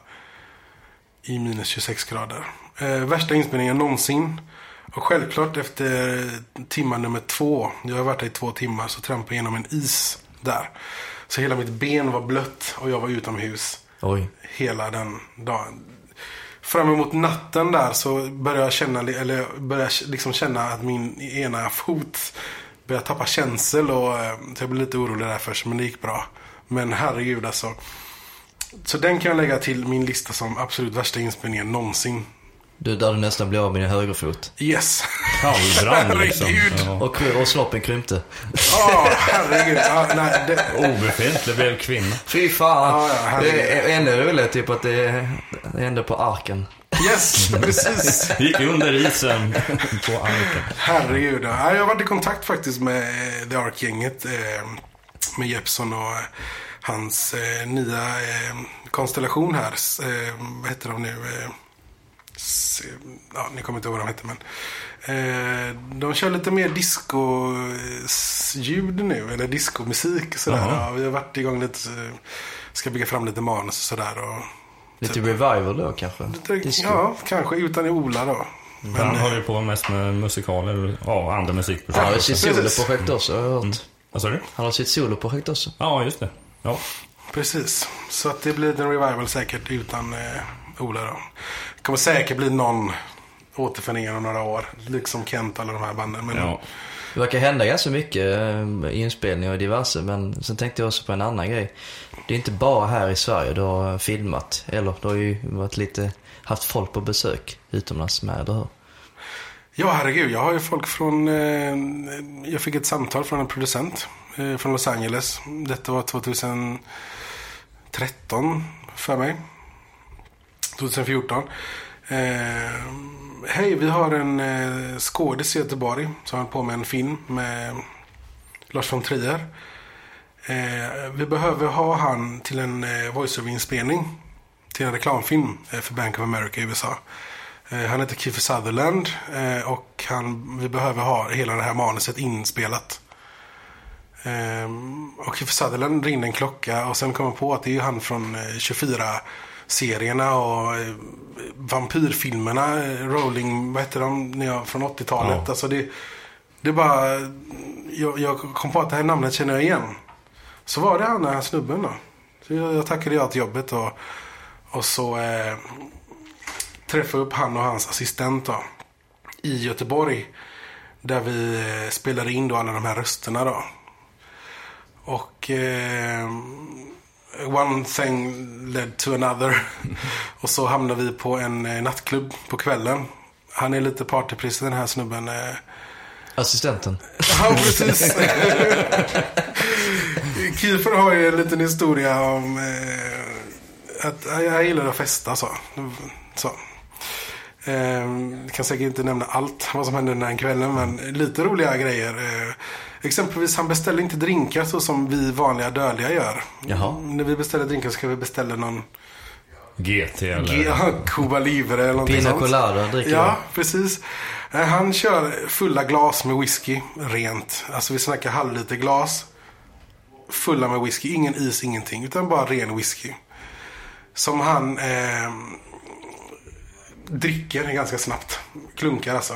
I minus 26 grader. Eh, värsta inspelningen någonsin. Och självklart efter timma nummer två. Jag har varit där i två timmar. Så trampade jag genom en is där. Så hela mitt ben var blött och jag var utomhus Oj. hela den dagen. Fram emot natten där så började jag känna, eller började liksom känna att min ena fot började tappa känsel. Och, eh, så jag blev lite orolig där först, men det gick bra. Men herregud alltså. Så den kan jag lägga till min lista som absolut värsta inspelningen någonsin. Du, där du nästan blev av med din högerfot. Yes. Kallbrand liksom. Ja. Och, och snoppen krympte. Ja, herregud. Ja, nej, det, Obefintlig blev kvinna. Fy fan. Ja, ja, det är ännu roligare typ att det hände på arken. yes, precis. Gick under isen på arken. Herregud. Ja, jag har varit i kontakt faktiskt med eh, The Ark-gänget. Eh, med Jeppson och eh, hans nya konstellation här. Vad heter de nu? Eh, ja, ni kommer inte ihåg vad de heter men. Eh, de kör lite mer disco-ljud nu. Eller discomusik och sådär. Ja, vi har varit igång lite. eh, Ska bygga fram lite manus och sådär. Och, Lite revival då kanske? Disco. ja, kanske utan Ola då. Han håller ju på mest med musikaler och ja, andra musikprojekt. är också. sitt soloprojekt också har jag hört. Vad sa du? Han har sitt soloprojekt också. Ja, just det. Ja. Precis. Så att det blir en revival säkert utan eh, Ola då. Det kommer säkert bli någon återförening om några år. Liksom Kent och alla de här banden. Men ja. Det verkar hända ganska mycket eh, inspelningar och diverse, men sen tänkte jag också på en annan grej. Det är inte bara här i Sverige du har filmat, eller du har ju varit lite, haft folk på besök utomlands med, eller hur? Ja, herregud. Jag har ju folk från... Eh, jag fick ett samtal från en producent eh, från Los Angeles. Detta var 2013 för mig. 2014. Eh, Hej, vi har en eh, skådis i Göteborg som håller på med en film med Lars von Trier. Eh, vi behöver ha han till en eh, voiceover-inspelning. Till en reklamfilm eh, för Bank of America i USA. Eh, han heter Kiefer Sutherland eh, och han, vi behöver ha hela det här manuset inspelat. Eh, och Kiefer Sutherland ringde en klocka och sen kom jag på att det är han från 24 serierna och eh, vampyrfilmerna, eh, Rolling, vad hette de, från 80-talet. Ja. Alltså det, det bara, jag, jag, kom på att det här namnet känner jag igen. Så var det han den här snubben då. Så jag, jag tackade ja till jobbet och, och så eh, träffade jag upp han och hans assistent då, i Göteborg. Där vi eh, spelade in då alla de här rösterna då. Och eh, one thing led to another. och så hamnade vi på en eh, nattklubb på kvällen. Han är lite partyprisse den här snubben. Eh. Assistenten. Ja, precis. Kiefer har ju en liten historia om eh, att ja, jag gillar att festa så. så. Eh, kan säkert inte nämna allt vad som hände den kvällen men lite roliga grejer. Eh, exempelvis han beställde inte drinkar så som vi vanliga dödliga gör. Jaha. När vi beställer drinkar ska vi beställa någon GT eller... G- Cuba Libre eller någonting Pina sånt. colada dricker Ja, precis. Eh, Han kör fulla glas med whisky, rent. Alltså vi snackar halvliter glas. Fulla med whisky, ingen is, ingenting. Utan bara ren whisky. Som han eh, dricker ganska snabbt. Klunkar alltså.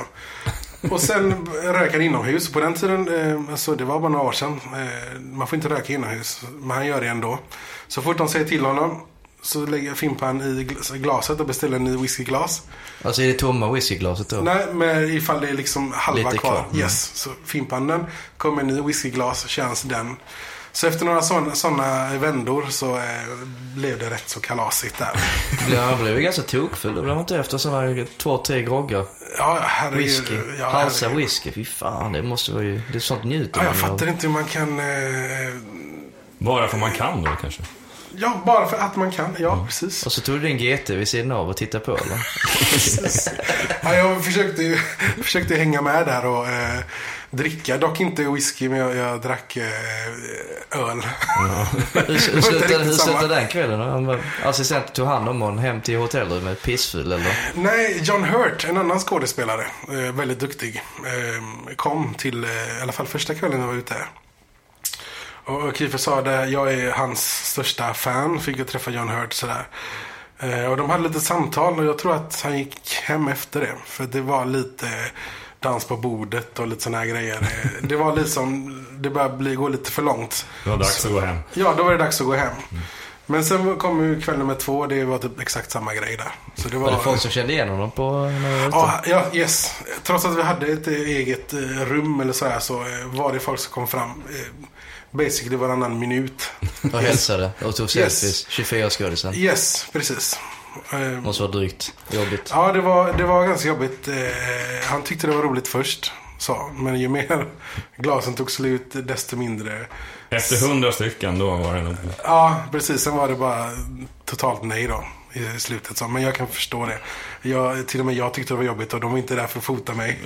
Och sen röker han inomhus. På den tiden, eh, alltså det var bara några år sedan. Eh, man får inte röka inomhus. Men han gör det ändå. Så fort de säger till honom så lägger Fimpan i gl- glaset och beställer en ny whiskyglas. Alltså är det tomma whiskyglaset då? Nej, men ifall det är liksom halva Lite kvar. kvar. Mm. Yes, så Fimpan den. Kommer en ny whiskyglas, känns den. Så efter några sådana, vändor så eh, blev det rätt så kalasigt där. Ja, Han blev ju ganska tokfull. Det blev han inte efter sådana två, tre groggar. Ja, herregud. Whisky. Ja, Halsa whisky. Fy fan, det måste vara ju... Det är sånt njuter Ja, jag man av. fattar inte hur man kan... Eh, Bara för man kan då kanske? ja, bara för att man kan. Ja, precis. Och så tog du din GT vid sidan av och tittade på eller? Ja, jag försökte, ju- försökte hänga med där och eh, dricka. Dock inte whisky, men jag, jag drack eh, öl. Hur, hur, slutade, hur den kvällen? Han var, assistenten tog hand om honom hem till hotellrummet pissfull eller? Nej, John Hurt, en annan skådespelare, eh, väldigt duktig, eh, kom till eh, i alla fall första kvällen jag var ute. Och och Kiefer sa det, jag är hans största fan, fick jag träffa John Hurt sådär. Eh, och de hade lite samtal och jag tror att han gick hem efter det. För det var lite dans på bordet och lite sådana här grejer. Det var liksom, det började bli, gå lite för långt. Det var dags att gå hem. Ja, då var det dags att gå hem. Men sen kom ju kväll nummer två, det var typ exakt samma grej där. Så det var, Var det folk som kände igen honom på? Ja, ja, yes. Trots att vi hade ett eget eh, rum eller så här så eh, var det folk som kom fram. eh, Basically varannan minut. Och hälsade och tog Yes. selfies. 24 skådisen. Yes, precis. Eh, Måste vara drygt jobbigt. Ja, det var, det var ganska jobbigt. Eh, Han tyckte det var roligt först. Så, men ju mer glasen tog slut, desto mindre. Efter hundra stycken, då var det nog... Ja, precis. Sen var det bara totalt nej då i slutet. Så. Men jag kan förstå det. Jag, till och med jag tyckte det var jobbigt och de var inte där för att fota mig.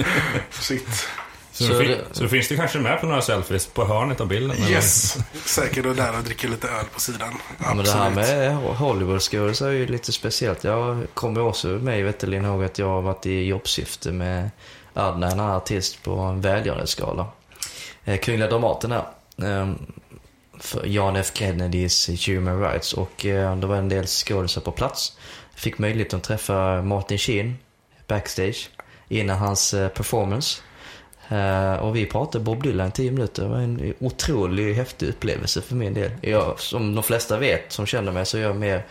Shit. Så, Så det- så då finns det kanske med på några selfies på hörnet av bilden? eller? Yes, säkert. Och där och dricker lite öl på sidan. Ja, men det här med Hollywoodskådisar är ju lite speciellt. Jag kommer också mig veterligen ihåg att jag har varit i jobbsyfte med Adna, en artist på en välgörenhetsgala. Eh, Kungliga Dramaten här. Eh, för John F Kennedys Human Rights och eh, det var en del skådisar på plats. Fick möjlighet att träffa Martin Sheen backstage innan hans eh, performance. Eh, och vi pratade Bob Dylan i tio minuter. Det var en otroligt häftig upplevelse för min del. Jag, som de flesta vet som känner mig så är jag mer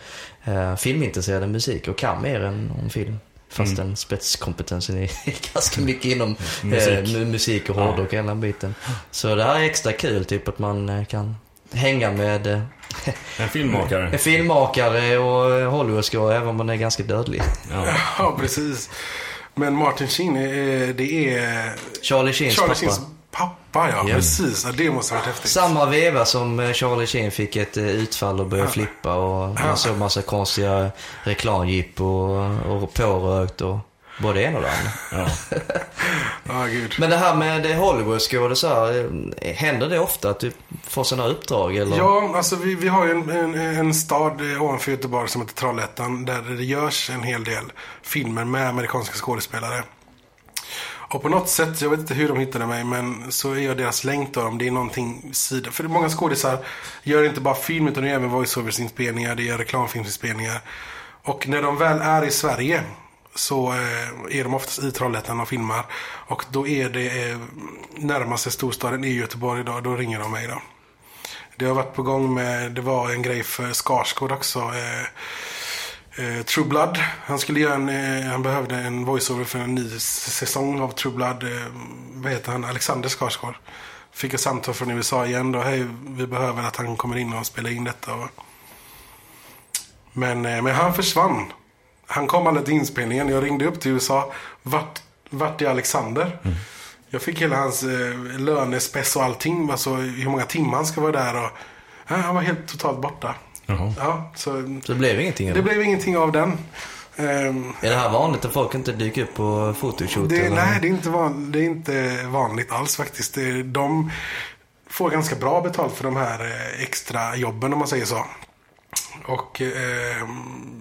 eh, filmintresserad än musik och kan mer än om film. Fast den spetskompetensen är ganska mycket inom Musik. eh, mu- musik och hårdrock och hela den biten. Så det här är extra kul, typ att man eh, kan hänga med eh, En filmmakare. en filmmakare och eh, Hollywoodskådespelare även om man är ganska dödlig. Ja. Ja, precis. Men Martin Sheen, är- det är Charlie Sheens Charlie pappa. Sheens pappa. Ja, Ja. precis. Det måste ha varit häftigt. Samma veva som eh, Charlie Sheen fick ett eh, utfall och började flippa och man såg massa konstiga reklamjipp och, och pårökt och både en och det andra. Ja. Ja, gud. Men det här med Hollywoodskådisar, eh, händer det ofta att du får sådana uppdrag eller? Ja, alltså vi, vi har ju en, en, en stad eh, ovanför Göteborg som heter Trollhättan. Där det görs en hel del filmer med amerikanska skådespelare. Och på något sätt, jag vet inte hur de hittade mig, men så är jag deras länk då. Om det är någonting sida. För många skådisar gör inte bara film utan de gör även voiceovers-inspelningar, det gör reklamfilmsinspelningar. Och när de väl är i Sverige så eh, är de oftast i Trollhättan och filmar. Och då är det eh, närmaste storstaden i Göteborg idag, då ringer de mig då. Det har varit på gång med, det var en grej för Skarsgård också. Eh, eh True Blood. Han skulle göra en, eh, han behövde en voiceover för en ny säsong av True Blood. Eh, vad heter han? Alexander Skarsgård. Fick ett samtal från USA igen då. Hej, vi behöver att han kommer in och spelar in detta. Men, eh, men han försvann. Han kom aldrig till inspelningen. Jag ringde upp till USA. Vart, vart är Alexander? Jag fick hela hans eh, lönespec och allting. Alltså hur många timmar han ska vara där. Och, ja, han var helt totalt borta. Jaha. Ja, så Så det blev ingenting? det Eller? blev ingenting av den. Ehm, Är det här vanligt att folk inte dyker upp på photoshoot? det, eller? nej, det är, inte van, det är inte vanligt alls faktiskt. Det, de får ganska bra betalt för de här eh, extra jobben om man säger så. Och eh,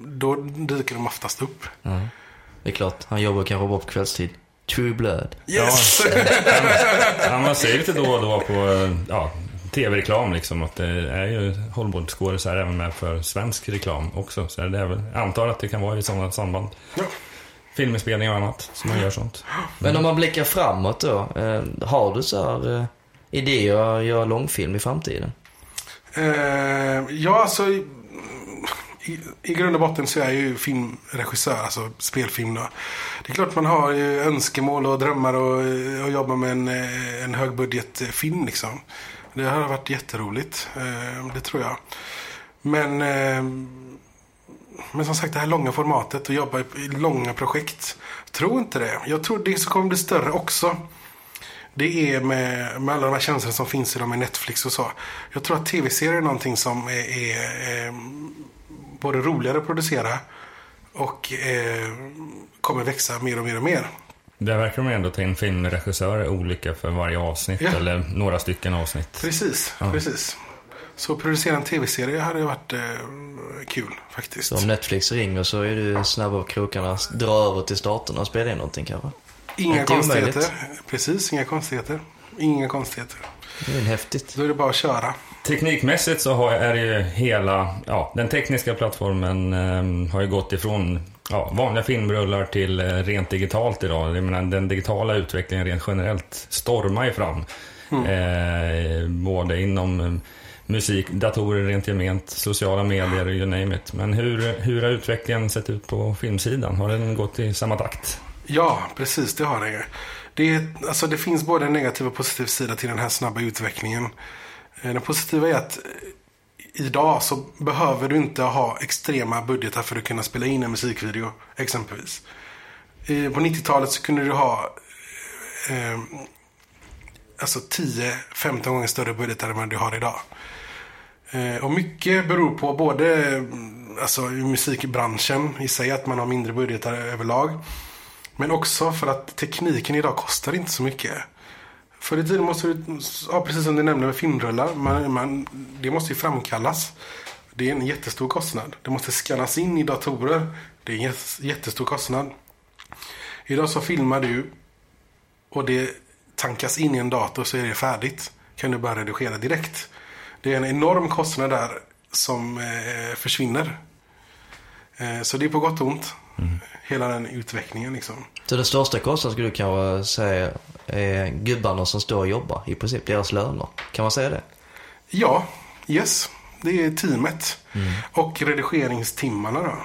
då dyker de oftast upp. Ja. Det är klart, han jobbar kanske bara på kvällstid. True Blood. Yes! Ja, man ser lite då och då på eh, ja, tv-reklam liksom att det är ju Hollywoodskådisar även med för svensk reklam också. Så det är väl, jag antar att det kan vara i sådana samband. Ja. Filminspelningar och annat som man gör sånt. Men om man blickar framåt då. Eh, har du så här eh, idéer att göra långfilm i framtiden? Eh, ja, alltså i, i, grund och botten så är jag ju filmregissör, alltså spelfilm då. Det är klart man har ju önskemål och drömmar och, och jobbar med en, eh, en högbudgetfilm liksom. Det har varit jätteroligt, eh, det tror jag. Men, eh, men som sagt det här långa formatet och jobba i, långa projekt. Tror inte det. Jag tror det som kommer bli större också. Det är med, med alla de här tjänsterna som finns idag med Netflix och så. Jag tror att tv-serier är någonting som är, är är både roligare att producera och eh, kommer växa mer och mer och mer. Där verkar de ändå ta in filmregissörer olika för varje avsnitt Ja. eller några stycken avsnitt. Precis, precis. Så producera en tv-serie hade ju varit eh, kul faktiskt. Så om Netflix ringer så är du snabb av krokarna, dra över till staterna och spela in någonting kanske? Inga inte konstigheter. omöjligt. Precis, inga konstigheter. Inga konstigheter. Det är häftigt. Då är det bara att köra. Teknikmässigt så har, är det ju hela, ja, den tekniska plattformen eh, har ju gått ifrån ja, vanliga filmrullar till eh, rent digitalt idag. Jag menar, den digitala utvecklingen rent generellt stormar ju fram. Eh, både inom eh, musik, datorer rent gement, sociala medier, you name it. Men hur, hur har utvecklingen sett ut på filmsidan? Har den gått i samma takt? Ja, precis. Det har det ju. Det, alltså, det finns både en negativ och positiv sida till den här snabba utvecklingen. Eh, det positiva är att eh, idag så behöver du inte ha extrema budgetar för att kunna spela in en musikvideo, exempelvis. Eh, på 90-talet så kunde du ha eh, alltså 10-15 gånger större budgetar än vad du har idag. Eh, Och mycket beror på både mm, alltså, musikbranschen i sig, att man har mindre budgetar överlag. Men också för att tekniken idag kostar inte så mycket. Förr i tiden måste du, ja, precis som du nämnde med filmrullar, man, man, det måste ju framkallas. Det är en jättestor kostnad. Det måste skannas in i datorer. Det är en jättes- jättestor kostnad. Idag så filmar du och det tankas in i en dator så är det färdigt. Kan du börja redigera direkt. Det är en enorm kostnad där som eh, försvinner. Eh, så det är på gott och ont. Hela den utvecklingen liksom. Så den största kostnaden skulle du kanske säga är gubbarna som står och jobbar, i princip deras löner. Kan man säga det? Ja, yes. Det är teamet. Och redigeringstimmarna då.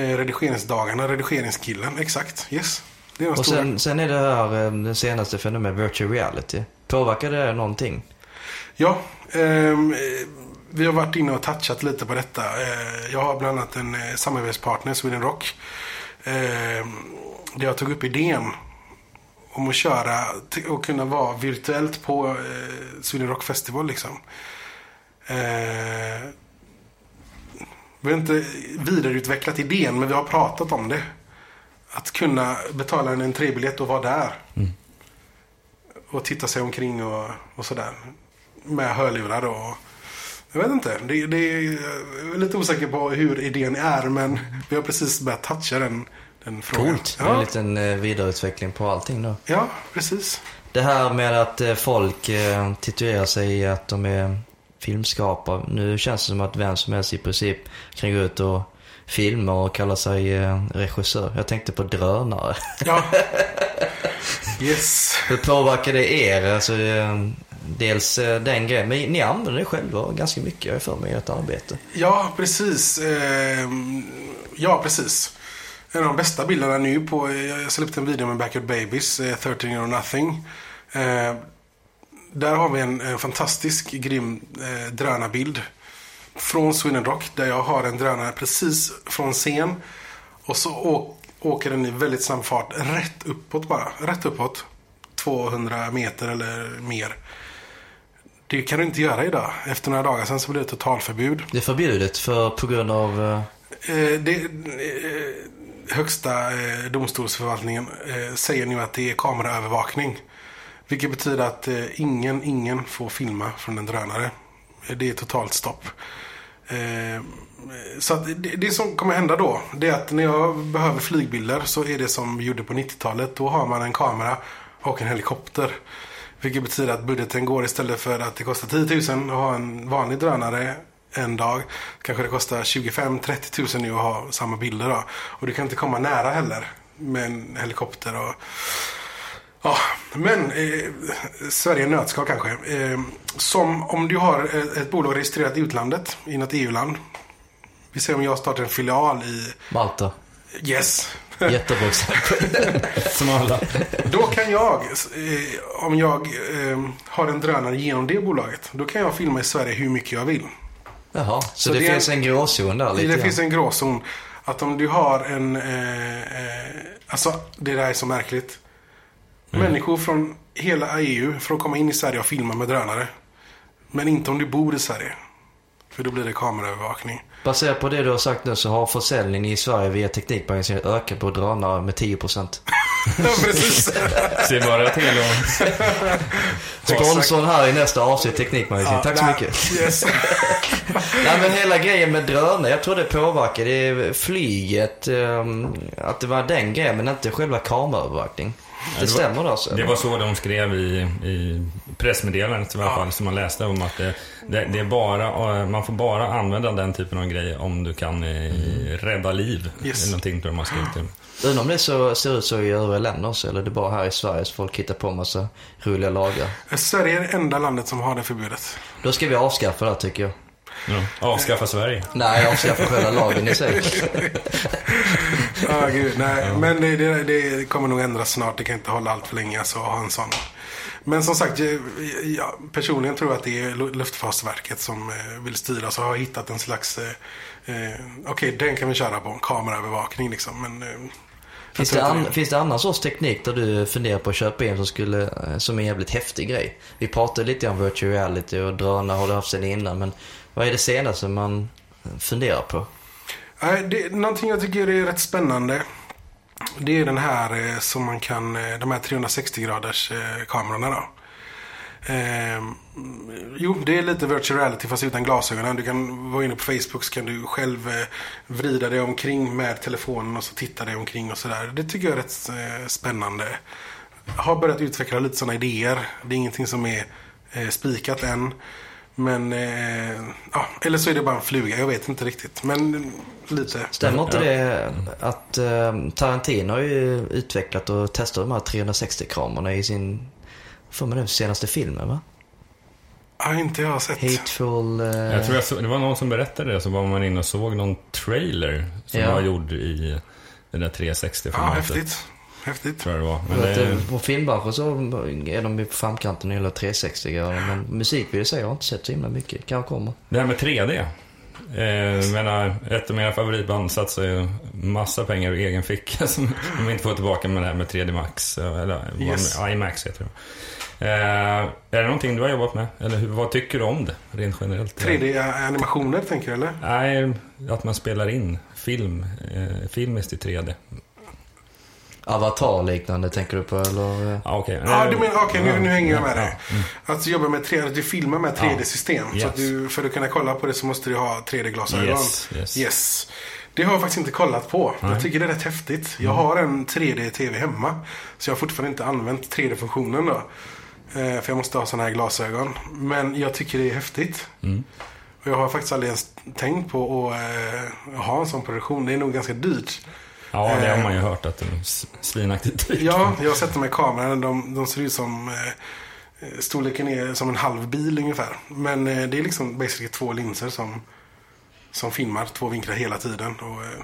Eh, redigeringsdagarna, redigeringskillen, exakt. Yes. Det är Och stora. sen, sen är det här eh, det senaste fenomenet, virtual reality. Påverkar det någonting? Ja, ehm, eh, vi har varit inne och touchat lite på detta. Eh, jag har bland annat en eh, samarbetspartner, Sweden Rock. Eh, där jag tog upp idén om att köra och kunna vara virtuellt på eh, Sweden Rock Festival liksom. Eh, vi har inte vidareutvecklat idén, men vi har pratat om det. Att kunna betala en entrébiljett och vara där. Och titta sig omkring och, och sådär. Med hörlurar och... Jag vet inte. Det, det är, jag är lite osäker på hur idén är, men vi har precis börjat toucha den, den frågan. Coolt. Är en Ja, liten eh, vidareutveckling på allting då. ja, precis. Det här med att eh, folk eh, titulerar sig i att de är filmskapare. Nu känns det som att vem som helst i princip kan gå ut och filma och kalla sig regissör. Jag tänkte på drönare. Ja. Yes. Hur påverkar det er? Alltså, dels den grejen, men ni använder det själva ganska mycket, för mig, i ert arbete. Ja, precis. Ehm, ja, precis. En av de bästa bilderna nu på, jag släppte en video med Backyard Babies, eh, 13 or nothing. Eh, där har vi en, en fantastisk grym eh, drönarbild. Från Sweden Rock, där jag har en drönare precis från scen. Och så åker den i väldigt snabb fart rätt uppåt bara. Rätt uppåt. 200 meter eller mer. Det kan du inte göra idag. Efter några dagar sen så blir det totalförbud. Det är förbjudet för, på grund av... eh, Eh, det, eh, högsta eh, domstolsförvaltningen eh, säger nu att det är kameraövervakning. Vilket betyder att eh, ingen, ingen får filma från en drönare. Eh, det är totalt stopp. Eh, så att det, det som kommer hända då, det är att när jag behöver flygbilder så är det som vi gjorde på 90-talet. Då har man en kamera och en helikopter. Vilket betyder att budgeten går istället för att det kostar 10 000 att ha en vanlig drönare en dag. Kanske det kostar 25-30 000 nu att ha samma bilder då. Och du kan inte komma nära heller med en helikopter. Och... Ja, men eh, Sverige nötskal kanske. Eh, som om du har ett, bolag registrerat i utlandet, i något EU-land. Vi ser om jag startar en filial i Malta. Yes. Jättebra exempel. Som alla. Då kan jag, eh, om jag eh, har en drönare genom det bolaget, då kan jag filma i Sverige hur mycket jag vill. Jaha, så, Så det, det finns en gråzon där lite Det grann. finns en gråzon. Att om du har en... Eh, eh, alltså, det där är så märkligt. Människor från hela EU får komma in i Sverige och filma med drönare. Men inte om du bor i Sverige. För då blir det kameraövervakning. Baserat på det du har sagt nu så har försäljningen i Sverige via Teknikmagasinet ökat på drönare med 10%. ja, precis. Se bara till och... Sponsorn här i nästa avsnitt Teknikmagasinet. Tack så nej, mycket. Yes. Nej men hela grejen med drönare, jag tror det påverkar det är flyget, ehm, att det var den grejen men inte själva kameraövervakning. Det, det var- stämmer då alltså? Det var så de skrev i, i pressmeddelandet i alla fall, som man läste om att det, det, det är bara, eh, man får bara använda den typen av grejer om du kan eh, rädda liv. Yes. Eller någonting tror jag man skrev. Undrar om det så, ser ut så i övriga länder också, eller är det bara här i Sverige som folk hittar på massa roliga lagar? Sverige är det enda landet som har det förbudet. Då ska vi avskaffa det tycker jag. Ja. Avskaffa Sverige. Nej, avskaffa själva lagen i sig. Ja, gud. Nej, men det, det, det kommer nog ändras snart. Det kan inte hålla allt för länge alltså, att ha en sån. Men som sagt, jag, jag personligen tror att det är Lu- Luftfartsverket som eh, vill styra. Så har hittat en slags... Eh, eh, Okej, den kan vi köra på. Kameraövervakning liksom. Men, eh, jag Finns det, an, finns det annan sorts teknik där du funderar på att köpa in som, skulle, eh, som är en jävligt häftig grej? Vi pratade lite om virtual reality och drönare har du haft sen innan, men vad är det senaste man funderar på? Eh, det, någonting jag tycker är rätt spännande. Det är den här eh, som man kan, eh, de här 360 graders eh, kamerorna då. Eh, jo, det är lite virtual reality fast utan glasögonen. Du kan vara inne på Facebook så kan du själv eh, vrida dig omkring med telefonen och så titta dig omkring och sådär. Det tycker jag är rätt eh, spännande. Jag har börjat utveckla lite sådana idéer. Det är ingenting som är eh, spikat än. Men, eh, ja, eller så är det bara en fluga. Jag vet inte riktigt. Men lite. Stämmer inte det att eh, Tarantino har ju utvecklat och testat de här 360-kamerorna i sin, för mig den senaste filmen va? Ja, inte jag har sett. Hateful... Eh, Jag tror jag så, det var någon som berättade det, så var man inne och såg någon trailer som Ja. var gjord i det där 360 Ja, häftigt. Häftigt. Tror jag det var. Men det, eh, på filmbranschen så är de på framkanten när det gäller 360 men musikvideo säger jag har inte sett så himla mycket. Kanske kommer. det här med 3D. Eh, jag menar, ett av mina favoritband satsar ju massa pengar ur egen ficka som de inte får tillbaka med det här med 3D Max. eh, Eller Yes. IMAX heter det. Eh, är det någonting du har jobbat med? Eller hur, vad tycker du om det, rent generellt? 3D-animationer tänker du eller? Nej, att man spelar in film, eh, filmiskt i 3D. Avatar-liknande tänker du på eller? Ja, okej. Ja, du menar, okej nu, nu hänger jag med dig. Att jobba med 3D, att du filmar med 3D-system. Så Yes. att du, för att kunna kolla på det så måste du ha 3D-glasögon. Yes, yes. yes. Det har jag faktiskt inte kollat på. Jag tycker det är rätt häftigt. Jag har en 3D-TV hemma. Så jag har fortfarande inte använt 3D-funktionen då. Eh, för jag måste ha sådana här glasögon. Men jag tycker det är häftigt. Och jag har faktiskt aldrig ens tänkt på att eh, ha en sån produktion. Det är nog ganska dyrt. Ja, det har man ju hört att är s- svinaktigt dyrt. Ja, jag har sett dem i kameran. De, de ser ut som... Eh, storleken är som en halv bil ungefär. Men eh, det är liksom basically två linser som, som filmar två vinklar hela tiden. Och, eh,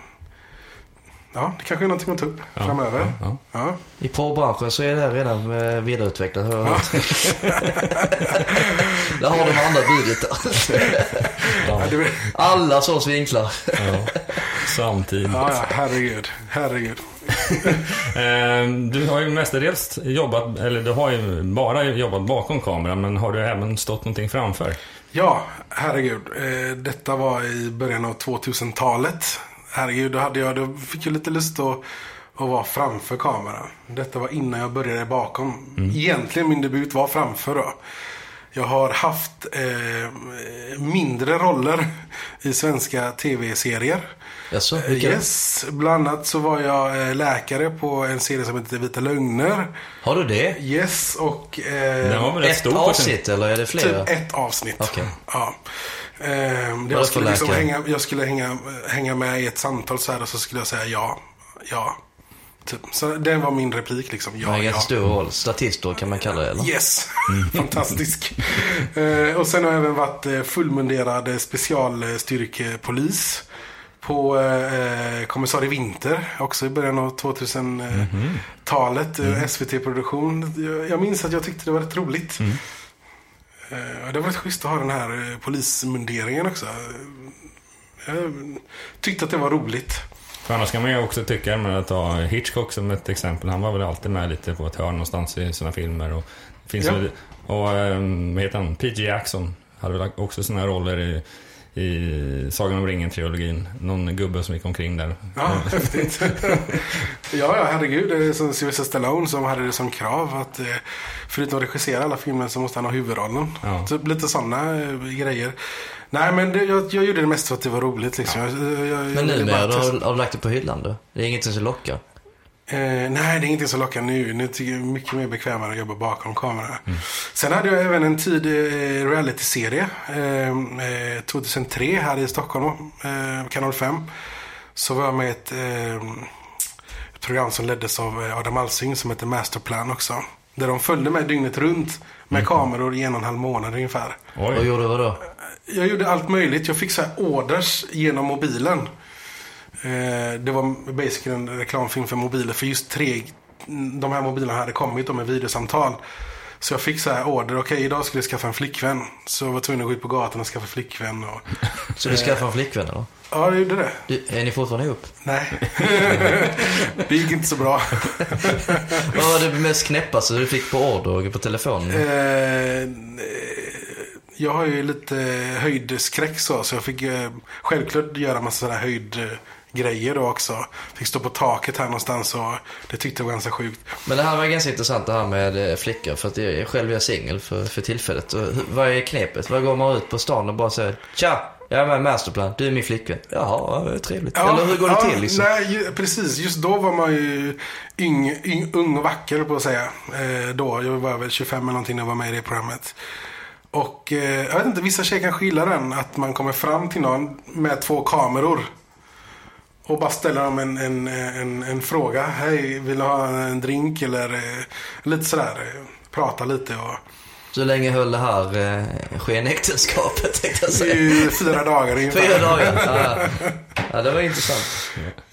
ja, det kanske är någonting att ta upp Ja, framöver. ja, ja. Ja. I porrbranschen så är det här redan eh, vidareutvecklat. har jag hört. Där har de andra budgetar. Alla sorts vinklar. Ja, samtidigt. ja, ja, herregud. Herregud. Eh, Du har ju mestadels jobbat, eller du har ju bara jobbat bakom kameran, men har du även stått någonting framför? Ja, herregud. Eh, detta var i början av 2000-talet. Herregud, då, hade jag, då fick jag lite lust att, att vara framför kameran. Detta var innan jag började bakom. Egentligen min debut var framför då. Jag har haft eh, mindre roller i svenska tv-serier. Jaså, Eh, vilka? Yes, bland annat så var jag eh, läkare på en serie som heter Vita Lögner. Har du det? Yes, och... Den Eh, var väl rätt Ett avsnitt eller är det flera? Typ ett avsnitt. Okej. Ja. För jag skulle, liksom hänga, jag skulle hänga, hänga med i ett samtal så här och så skulle jag säga ja. Ja. Typ. Så det var min replik liksom. Ja, Ja, en ja. stor roll. Statistår kan man kalla det eller? Yes. Fantastisk. Eh, och sen har jag även varit eh, fullmunderad eh, specialstyrkepolis. På eh, Kommissarie Vinter, också i början av 2000-talet. eh, SVT-produktion. Jag, jag minns att jag tyckte det var rätt roligt. Eh, det var rätt schysst att ha den här eh, polismunderingen också. Jag tyckte att det var roligt. För annars kan man ju också tycka, men att ta Hitchcock som ett exempel, han var väl alltid med lite på ett hörn någonstans i sina filmer. Och, finns Ja. väl, och vad heter han? P.G. Jackson hade väl också här roller i, i Sagan om ringen-trilogin. Någon gubbe som gick omkring där. Ja, häftigt. ja, ja, herregud. Det är som Sylvester Stallone som hade det som krav att eh, förutom att regissera alla filmer så måste han ha huvudrollen. Ja. Typ lite sådana eh, grejer. Nej, men det, jag, jag gjorde det mest för att det var roligt liksom. Jag, jag, jag, Men numera har du lagt det på hyllan då? Det är ingenting som lockar? Eh, nej, det är ingenting som lockar nu. Nu tycker jag det är mycket mer bekvämare att jobba bakom kameran. Sen hade jag även en tid eh, realityserie. Eh, eh, 2003 här i Stockholm, eh, kanal 5. Så var jag med i ett, eh, ett program som leddes av eh, Adam Alsing som heter Masterplan också. Där de följde mig dygnet runt med kameror i en och en halv månad ungefär. Vad gjorde du då? Jag gjorde allt möjligt. Jag fick så här orders genom mobilen. Eh, det var basically en reklamfilm för mobiler. För just tre, de här mobilerna hade kommit med videosamtal. Så jag fick så här order. Okej, idag skulle jag skaffa en flickvän. Så jag var tvungen att gå ut på gatan och skaffa flickvän. Och... Så du skaffade en flickvän eller? Ja, jag gjorde det. Du, är ni fortfarande ihop? Nej. det gick inte så bra. Vad var det mest knäppaste du fick på order på telefonen? Eh, jag har ju lite höjdskräck så, så jag fick eh, självklart göra massa sådana här höjdgrejer då också. Fick stå på taket här någonstans och det tyckte jag var ganska sjukt. Men det här var ganska intressant det här med eh, flickor. För att jag själv är singel för, för tillfället. Och, vad är knepet? Vad går man ut på stan och bara säger Tja! Jag är med i Masterplan. Du är min flickvän. Jaha, ja, trevligt. Eller hur går det ja, till liksom? Nej, precis. Just då var man ju yng, yng, ung och vacker på att säga. Eh, då, jag var väl 25 eller någonting när jag var med i det programmet. Och eh, jag vet inte, vissa tjejer kanske gillar den. Att man kommer fram till någon med två kameror. Och bara ställer dem en, en, en, en fråga. Hej, vill du ha en drink? Eller eh, lite sådär. eh, Prata lite och... Så länge höll det här eh, skenäktenskapet tänkte jag säga. I fyra dagar ungefär. Fyra dagar. Ja. ja, det var intressant.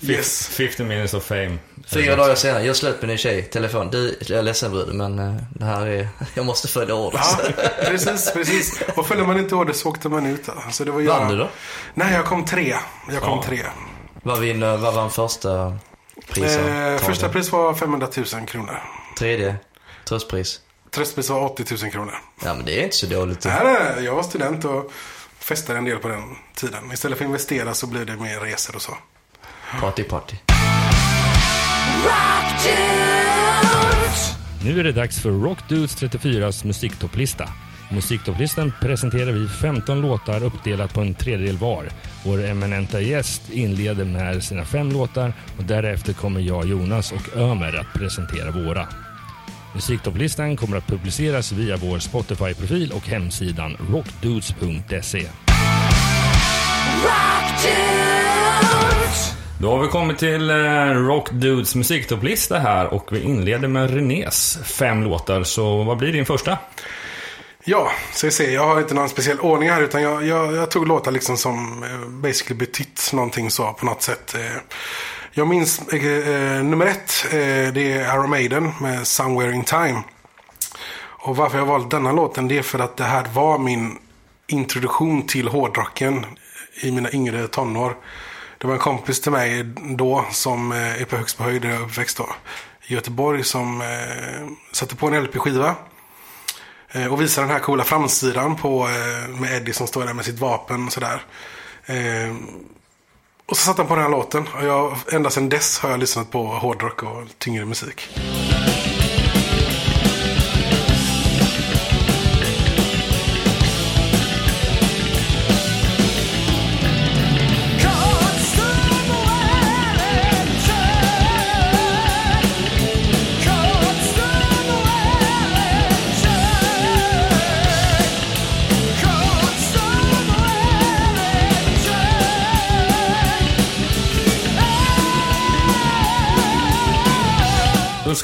Yes. 50 minutes of fame. Fyra dagar senare, jag slut med din tjej, telefon. Du, jag är ledsen brud, men eh, det här är, jag måste följa order. Ja, precis, precis. Och följde man inte order så åkte man ut. Då. Så det var jag... Vann du då? Nej, jag kom tre. Jag kom Ja. tre. Vad vinner, vad vann första priset? Eh, första pris var 500 000 kronor. Tredje? Tröstpris? Tröstpris var 80 000 kronor. Ja, men det är inte så dåligt. Nej, nej, jag var student och festade en del på den tiden. Istället för att investera så blir det mer resor och så. Party, party. Nu är det dags för Rock Dudes 34s musiktopplista. I Musiktopplisten presenterar vi 15 låtar uppdelat på en tredjedel var. Vår eminenta gäst inleder med sina fem låtar och därefter kommer jag, Jonas och Ömer att presentera våra. Musiktopplistan kommer att publiceras via vår Spotify-profil och hemsidan rockdudes.se. Då har vi kommit till eh, Rock Dudes musiktopplista här och vi inleder med Renés fem låtar. Så vad blir din första? Ja, så vi ser. Jag har inte någon speciell ordning här utan jag, jag, jag tog låtar liksom som eh, basically betytt någonting så på något sätt. Eh, jag minns eh, eh, nummer ett. Eh, det är Iron Maiden med Somewhere in Time. Och varför jag valt denna låten det är för att det här var min introduktion till hårdrocken i mina yngre tonår. Det var en kompis till mig då som är på högst på höjd där jag är uppväxt då. I Göteborg som eh, satte på en LP-skiva. Eh, och visar den här coola framsidan på, eh, med Eddie som står där med sitt vapen och sådär. Eh, och så satte han på den här låten. Och jag, ända sedan dess har jag lyssnat på hårdrock och tyngre musik.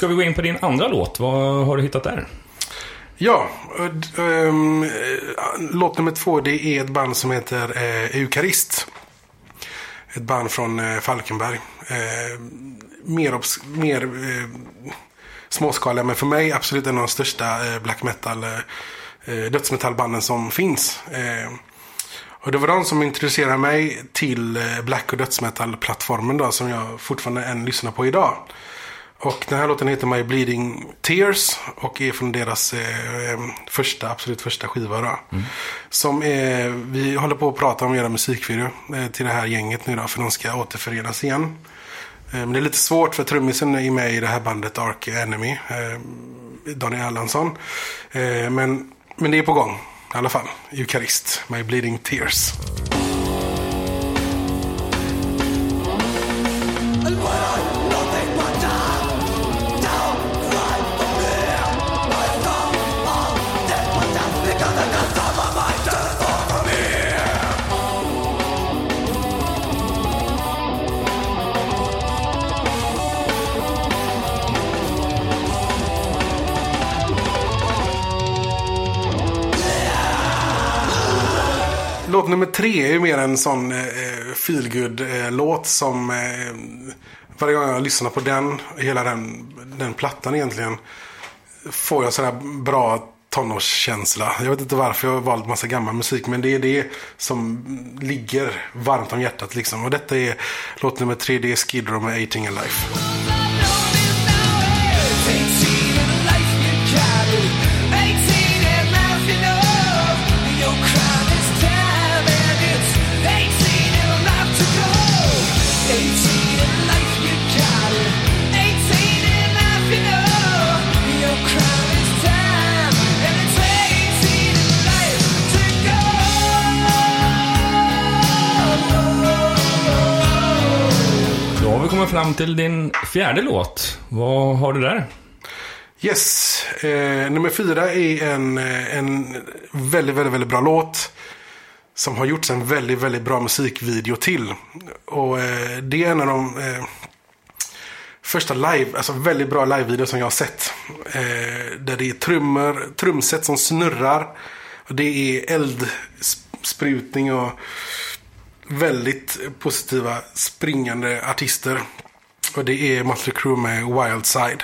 Ska vi gå in på din andra låt. Vad har du hittat där? Ja, ähm, låt nummer två det är ett band som heter äh, Eukarist. Ett band från äh, Falkenberg. Äh, mer obs- mer äh, småskaliga, men för mig absolut en av de största black metal-dödsmetallbanden som finns. Och det var de som introducerade mig till black och dödsmetallplattformen då, som jag fortfarande än lyssnar på idag. Och den här låten heter My Bleeding Tears och är från deras eh, första, absolut första skiva då. Som är, vi håller på att prata om att göra musikvideo eh, till det här gänget nu då, för de ska återförenas igen. Eh, men det är lite svårt för trummisen är med i det här bandet Ark Enemy, eh, Daniel Erlandsson. Eh, men, men det är på gång i alla fall. Eukarist, My Bleeding Tears. Låt nummer tre är ju mer en sån eh, eh, feelgood eh, låt som eh, varje gång jag lyssnar på den, hela den, den plattan egentligen, får jag sådär bra tonårskänsla. Jag vet inte varför jag har valt massa gammal musik, men det är det som ligger varmt om hjärtat liksom. Och detta är låt nummer tre, det är Skid Row med 18 Alive. Kommer vi fram till din fjärde låt. Vad har du där? Yes. Eh, nummer fyra är en, eh, en väldigt, väldigt, väldigt bra låt. Som har gjorts en väldigt, väldigt bra musikvideo till. Och eh, det är en av de eh, första live, alltså väldigt bra livevideor som jag har sett. Eh, där det är trummor, trumset som snurrar. Och det är eldsprutning och väldigt positiva springande artister. Och det är Mötley Crüe med Wild Side.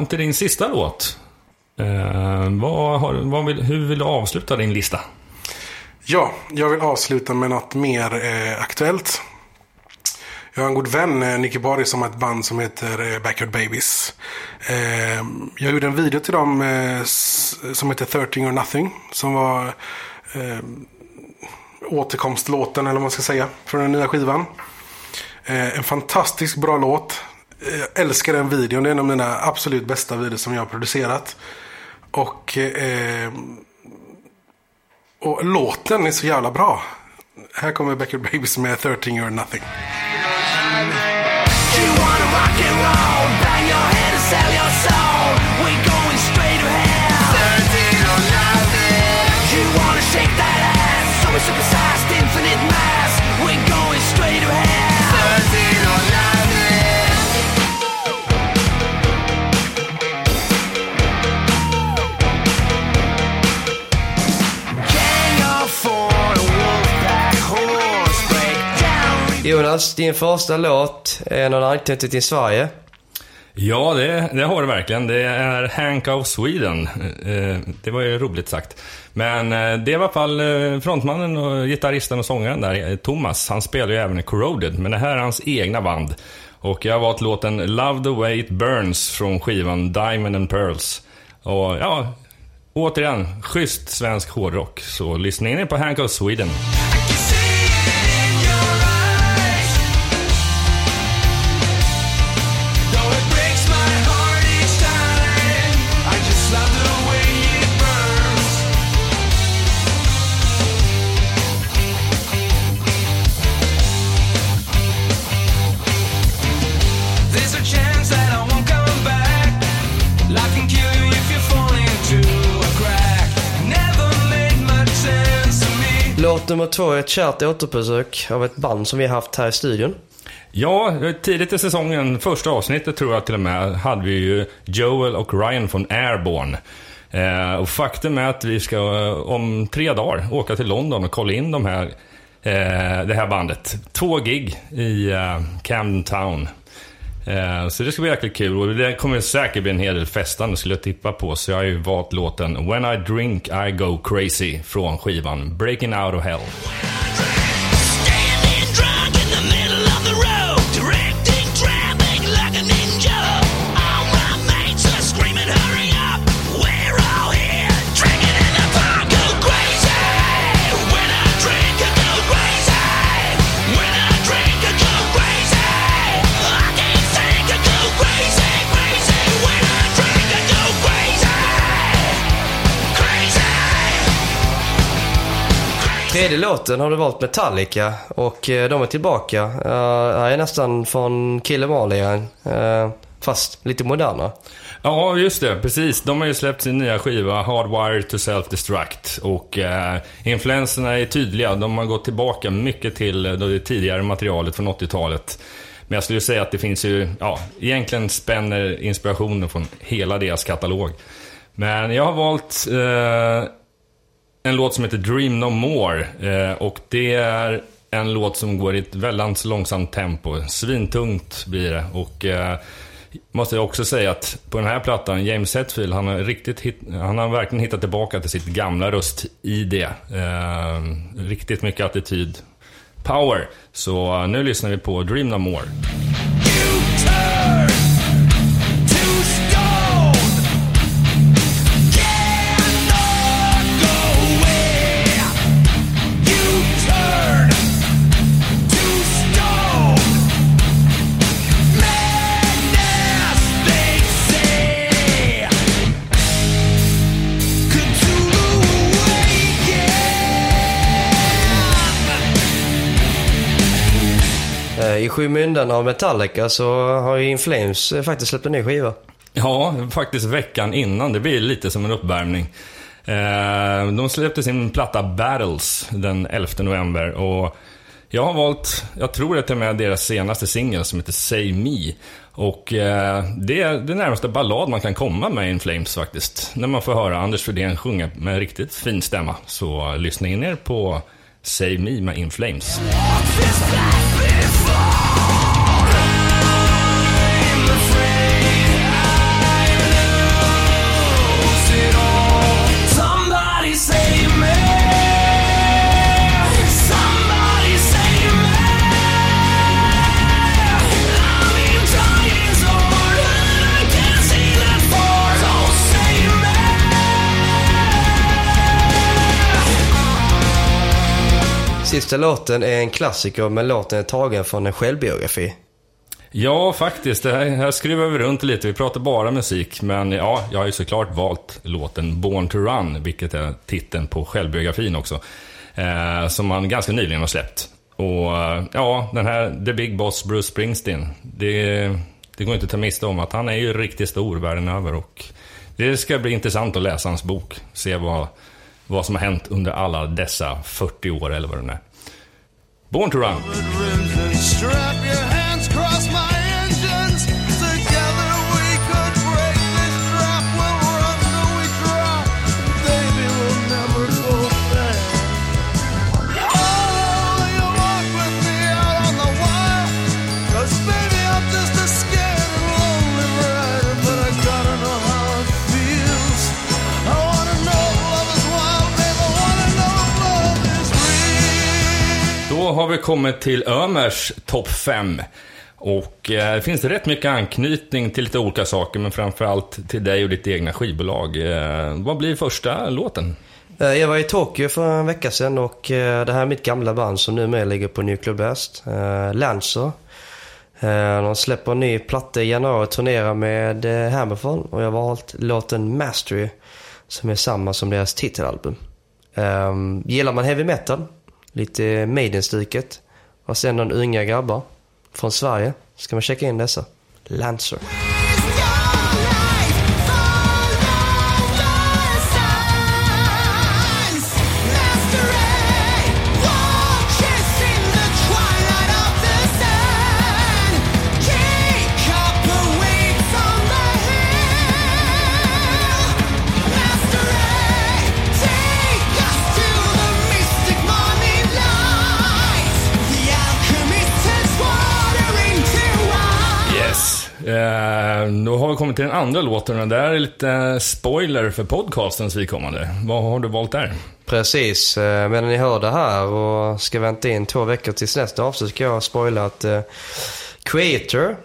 Fram till din sista låt. Eh, vad har, vad vill, hur vill du avsluta din lista? Ja, jag vill avsluta med något mer eh, aktuellt. Jag har en god vän, eh, Nicky Bari, som har ett band som heter eh, Backyard Babies. Eh, jag gjorde en video till dem eh, som heter 13 or Nothing. Som var eh, återkomstlåten, eller vad man ska säga, från den nya skivan. En fantastiskt bra låt. Jag älskar den videon. Det är en av mina absolut bästa videos som jag har producerat. Och eh, och låten är så jävla bra. Här kommer Backyard Babies med 13 or Nothing. You Jonas, din första låt är någon anknytning till Sverige. Ja, det, det har det verkligen. Det är Hank of Sweden. Eh, det var ju roligt sagt. Men eh, det var i alla fall eh, frontmannen och gitarristen och sångaren där, Thomas. Han spelar ju även i Corroded, men det här är hans egna band. Och jag har valt låten Love the way it burns från skivan Diamond and Pearls. Och ja, återigen, schysst svensk hårdrock. Så lyssna in på Hank of Sweden. Nummer två är ett kärt återbesök av ett band som vi har haft här i studion. Ja, tidigt i säsongen, första avsnittet tror jag till och med, hade vi ju Joel och Ryan från Airborne. Eh, och faktum är att vi ska eh, om tre dagar åka till London och kolla in de här, eh, det här bandet. Två gig i eh, Camden Town. Eh, så det ska bli jäkligt kul och det kommer säkert bli en hel del festande skulle jag tippa på. Så jag har ju valt låten When I Drink I Go Crazy från skivan Breaking Out of Hell. Tredje låten har du valt Metallica och eh, de är tillbaka. Uh, är nästan från Kill Em All igen. Eh, fast lite moderna. Ja, just det. Precis. De har ju släppt sin nya skiva Hardwired to Self-Destruct. Och eh, influenserna är tydliga. De har gått tillbaka mycket till det tidigare materialet från 80-talet. Men jag skulle säga att det finns ju, ja, egentligen spänner inspirationen från hela deras katalog. Men jag har valt eh, en låt som heter Dream No More. Eh, och det är en låt som går i ett väldigt långsamt tempo. Svintungt blir det. Och eh, måste jag också säga att på den här plattan, James Hetfield, han har, riktigt hit, han har verkligen hittat tillbaka till sitt gamla röst-ID. Eh, riktigt mycket attityd. Power. Så nu lyssnar vi på Dream No More. Skymundan av Metallica så har ju In Flames eh, faktiskt släppt en ny skiva. Ja, faktiskt veckan innan. Det blir lite som en uppvärmning. Eh, de släppte sin platta Battles den 11 november och jag har valt, jag tror att det är med deras senaste singel som heter Say Me. Och eh, det är det närmaste ballad man kan komma med In Flames faktiskt. När man får höra Anders Fridén sjunga med riktigt fin stämma. Så lyssna in er på Say Me med In Flames. Oh! Sista låten är en klassiker men låten är tagen från en självbiografi. Ja, faktiskt. Det här, här skruvar vi runt lite. Vi pratar bara musik. Men ja, jag har ju såklart valt låten Born to Run, vilket är titeln på självbiografin också. Eh, som man ganska nyligen har släppt. Och eh, ja, den här The Big Boss Bruce Springsteen. Det, det går inte att ta miste om att han är ju riktigt stor världen över. Och det ska bli intressant att läsa hans bok. Se vad, vad som har hänt under alla dessa 40 år eller vad det nu är. Born to Run. Har vi kommit till Ömers topp 5. Och eh, det finns rätt mycket anknytning till lite olika saker, men framförallt till dig och ditt egna skivbolag. Eh, vad blir första låten? Eh, jag var i Tokyo för en vecka sedan och eh, det här är mitt gamla band som numera ligger på Nuclear Blast. Eh, Lancer. Eh, De släpper en ny platta i januari och turnerar med eh, Hammerfall och jag har valt låten Mastery som är samma som deras titelalbum. Eh, Gillar man heavy metal, lite Maiden-stuket och sen någon unga grabbar från Sverige ska man checka in dessa. Lancer. Kommit till den andra låten och det här är lite spoiler för podcastens vidkommande. Vad har du valt där? Precis, eh, medan ni hör det här och ska vänta in två veckor tills nästa avsnitt ska jag spoila att eh, Creator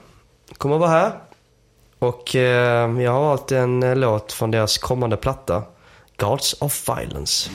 kommer att vara här. Och eh, jag har valt en låt från deras kommande platta, Gods of Violence.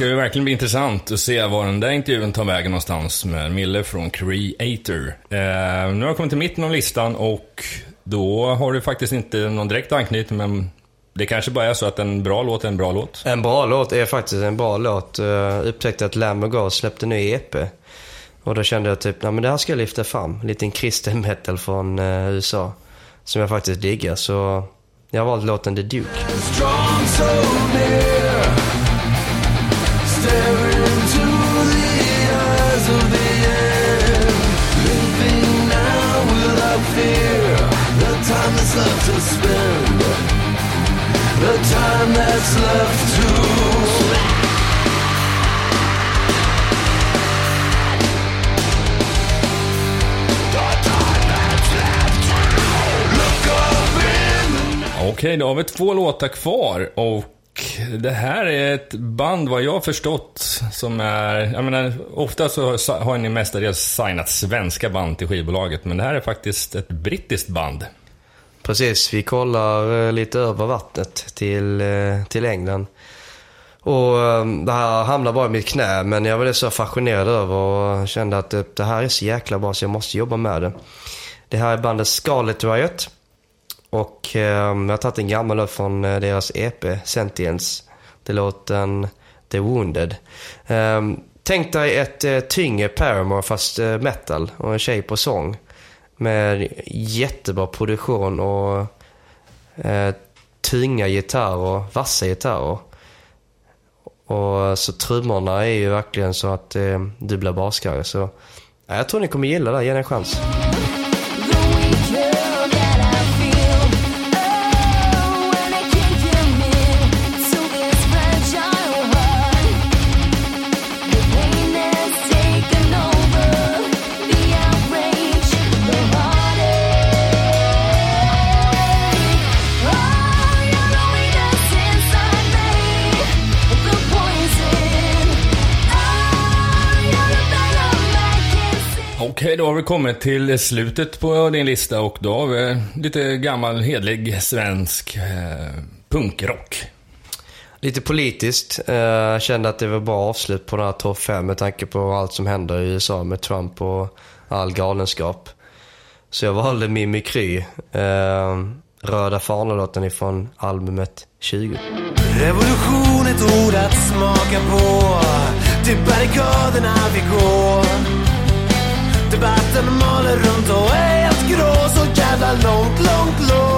Ska ju verkligen bli intressant att se var den där intervjun tar vägen någonstans med Mille från Creator. Eh, nu har jag kommit till mitten av listan och då har det faktiskt inte någon direkt anknytning, men det kanske bara är så att en bra låt är en bra låt. En bra låt är faktiskt en bra låt. Jag upptäckte att Lamb of God släppte ny EP. Och då kände jag typ, nej men det här ska jag lyfta fram. Lite kristen metal från eh, USA. Som jag faktiskt diggar. Så jag har valt låten The Duke. Left to spend, the time that's left to. Okej, då har vi två låtar kvar och Det här är ett band, vad jag har förstått, som är... Jag menar, ofta så har ni mestadels signat svenska band till skivbolaget, men det här är faktiskt ett brittiskt band. Precis, vi kollar eh, lite över vattnet till, eh, till England. Och eh, det här hamnade bara i mitt knä, men jag var så fascinerad över och kände att det, här är så jäkla bra så jag måste jobba med det. Det här är bandet Scarlet Riot. Och jag har tagit en gammal låt från deras EP, Sentience. Det låten The Wounded. Tänk dig ett tyngre Paramore fast metal och en tjej på sång. Med jättebra produktion och eh, tunga gitarrer, vassa gitarrer. Och så trummorna är ju verkligen så att eh, du blir baskare. Så ja, jag tror ni kommer gilla det, ge det en chans. Då har vi kommit till slutet på din lista och då har vi lite gammal hedlig svensk eh, punkrock. Lite politiskt. Eh, Jag kände att det var bra avslut på den här topp 5 med tanke på allt som händer i USA med Trump och all galenskap. Så jag valde Mimikry. Eh, Röda fanor-låten ifrån albumet 20. Revolution ett ord att smaka på Till barrikaderna vi går Debatten maler runt och är helt grå Så jävla långt, långt, långt.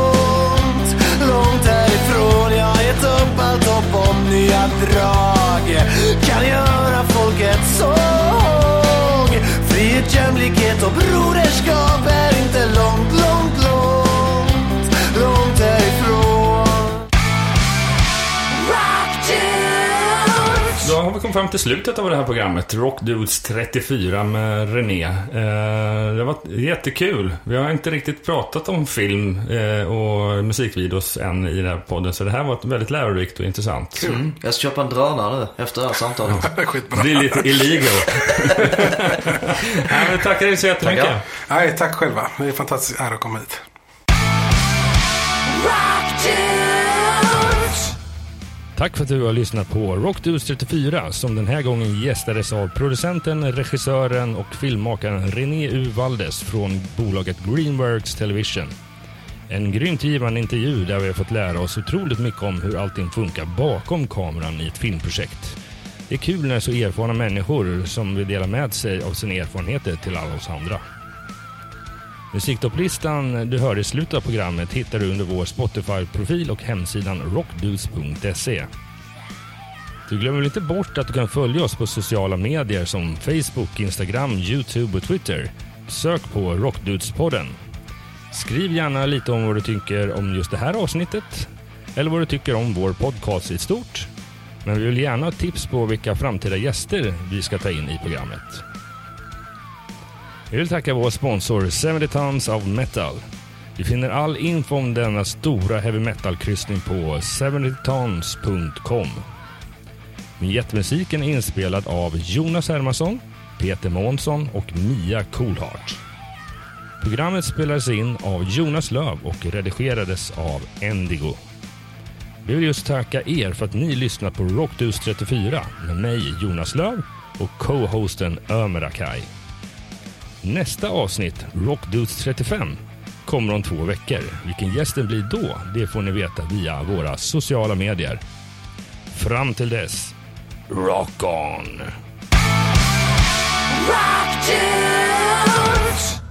Kommit fram till slutet av det här programmet. Rock Dudes 34 med René. Eh, det var jättekul. Vi har inte riktigt pratat om film eh, och musikvideos än i den här podden. Så det här var väldigt lärorikt och intressant. Mm. Jag ska köpa en drönare nu efter det här samtalet. Det är skitbra. Det är lite illegal. Nej, men tackar dig så jättemycket. Tackar. Nej, tack själva. Det är en fantastisk ära att komma hit. Tack för att du har lyssnat på Rockdudes 34 som den här gången gästades av producenten, regissören och filmmakaren René U. Valdes från bolaget Greenworks Television. En grymt givande intervju där vi har fått lära oss otroligt mycket om hur allting funkar bakom kameran i ett filmprojekt. Det är kul när så erfarna människor som vill dela med sig av sina erfarenheter till alla oss andra. Musiktopplistan du hörde i slutet av programmet hittar du under vår Spotify-profil och hemsidan rockdudes.se. Du glömmer väl inte bort att du kan följa oss på sociala medier som Facebook, Instagram, Youtube och Twitter. Sök på Rockdudespodden. Skriv gärna lite om vad du tycker om just det här avsnittet eller vad du tycker om vår podcast i stort. Men vi vill gärna ha tips på vilka framtida gäster vi ska ta in i programmet. Vi vill tacka vår sponsor 70 Tons of Metal. Vi finner all info om denna stora heavy metal-kryssning på 70tons.com. Vignettmusiken är inspelad av Jonas Hermansson, Peter Månsson och Mia Coolheart. Programmet spelades in av Jonas Löv och redigerades av Endigo. Vi vill just tacka er för att ni lyssnar på Rockdus 34 med mig Jonas Löv och co-hosten Ömer Akai. Nästa avsnitt, Rockdudes 35, kommer om två veckor. Vilken gästen blir då, det får ni veta via våra sociala medier. Fram till dess, rock on! Rock dudes.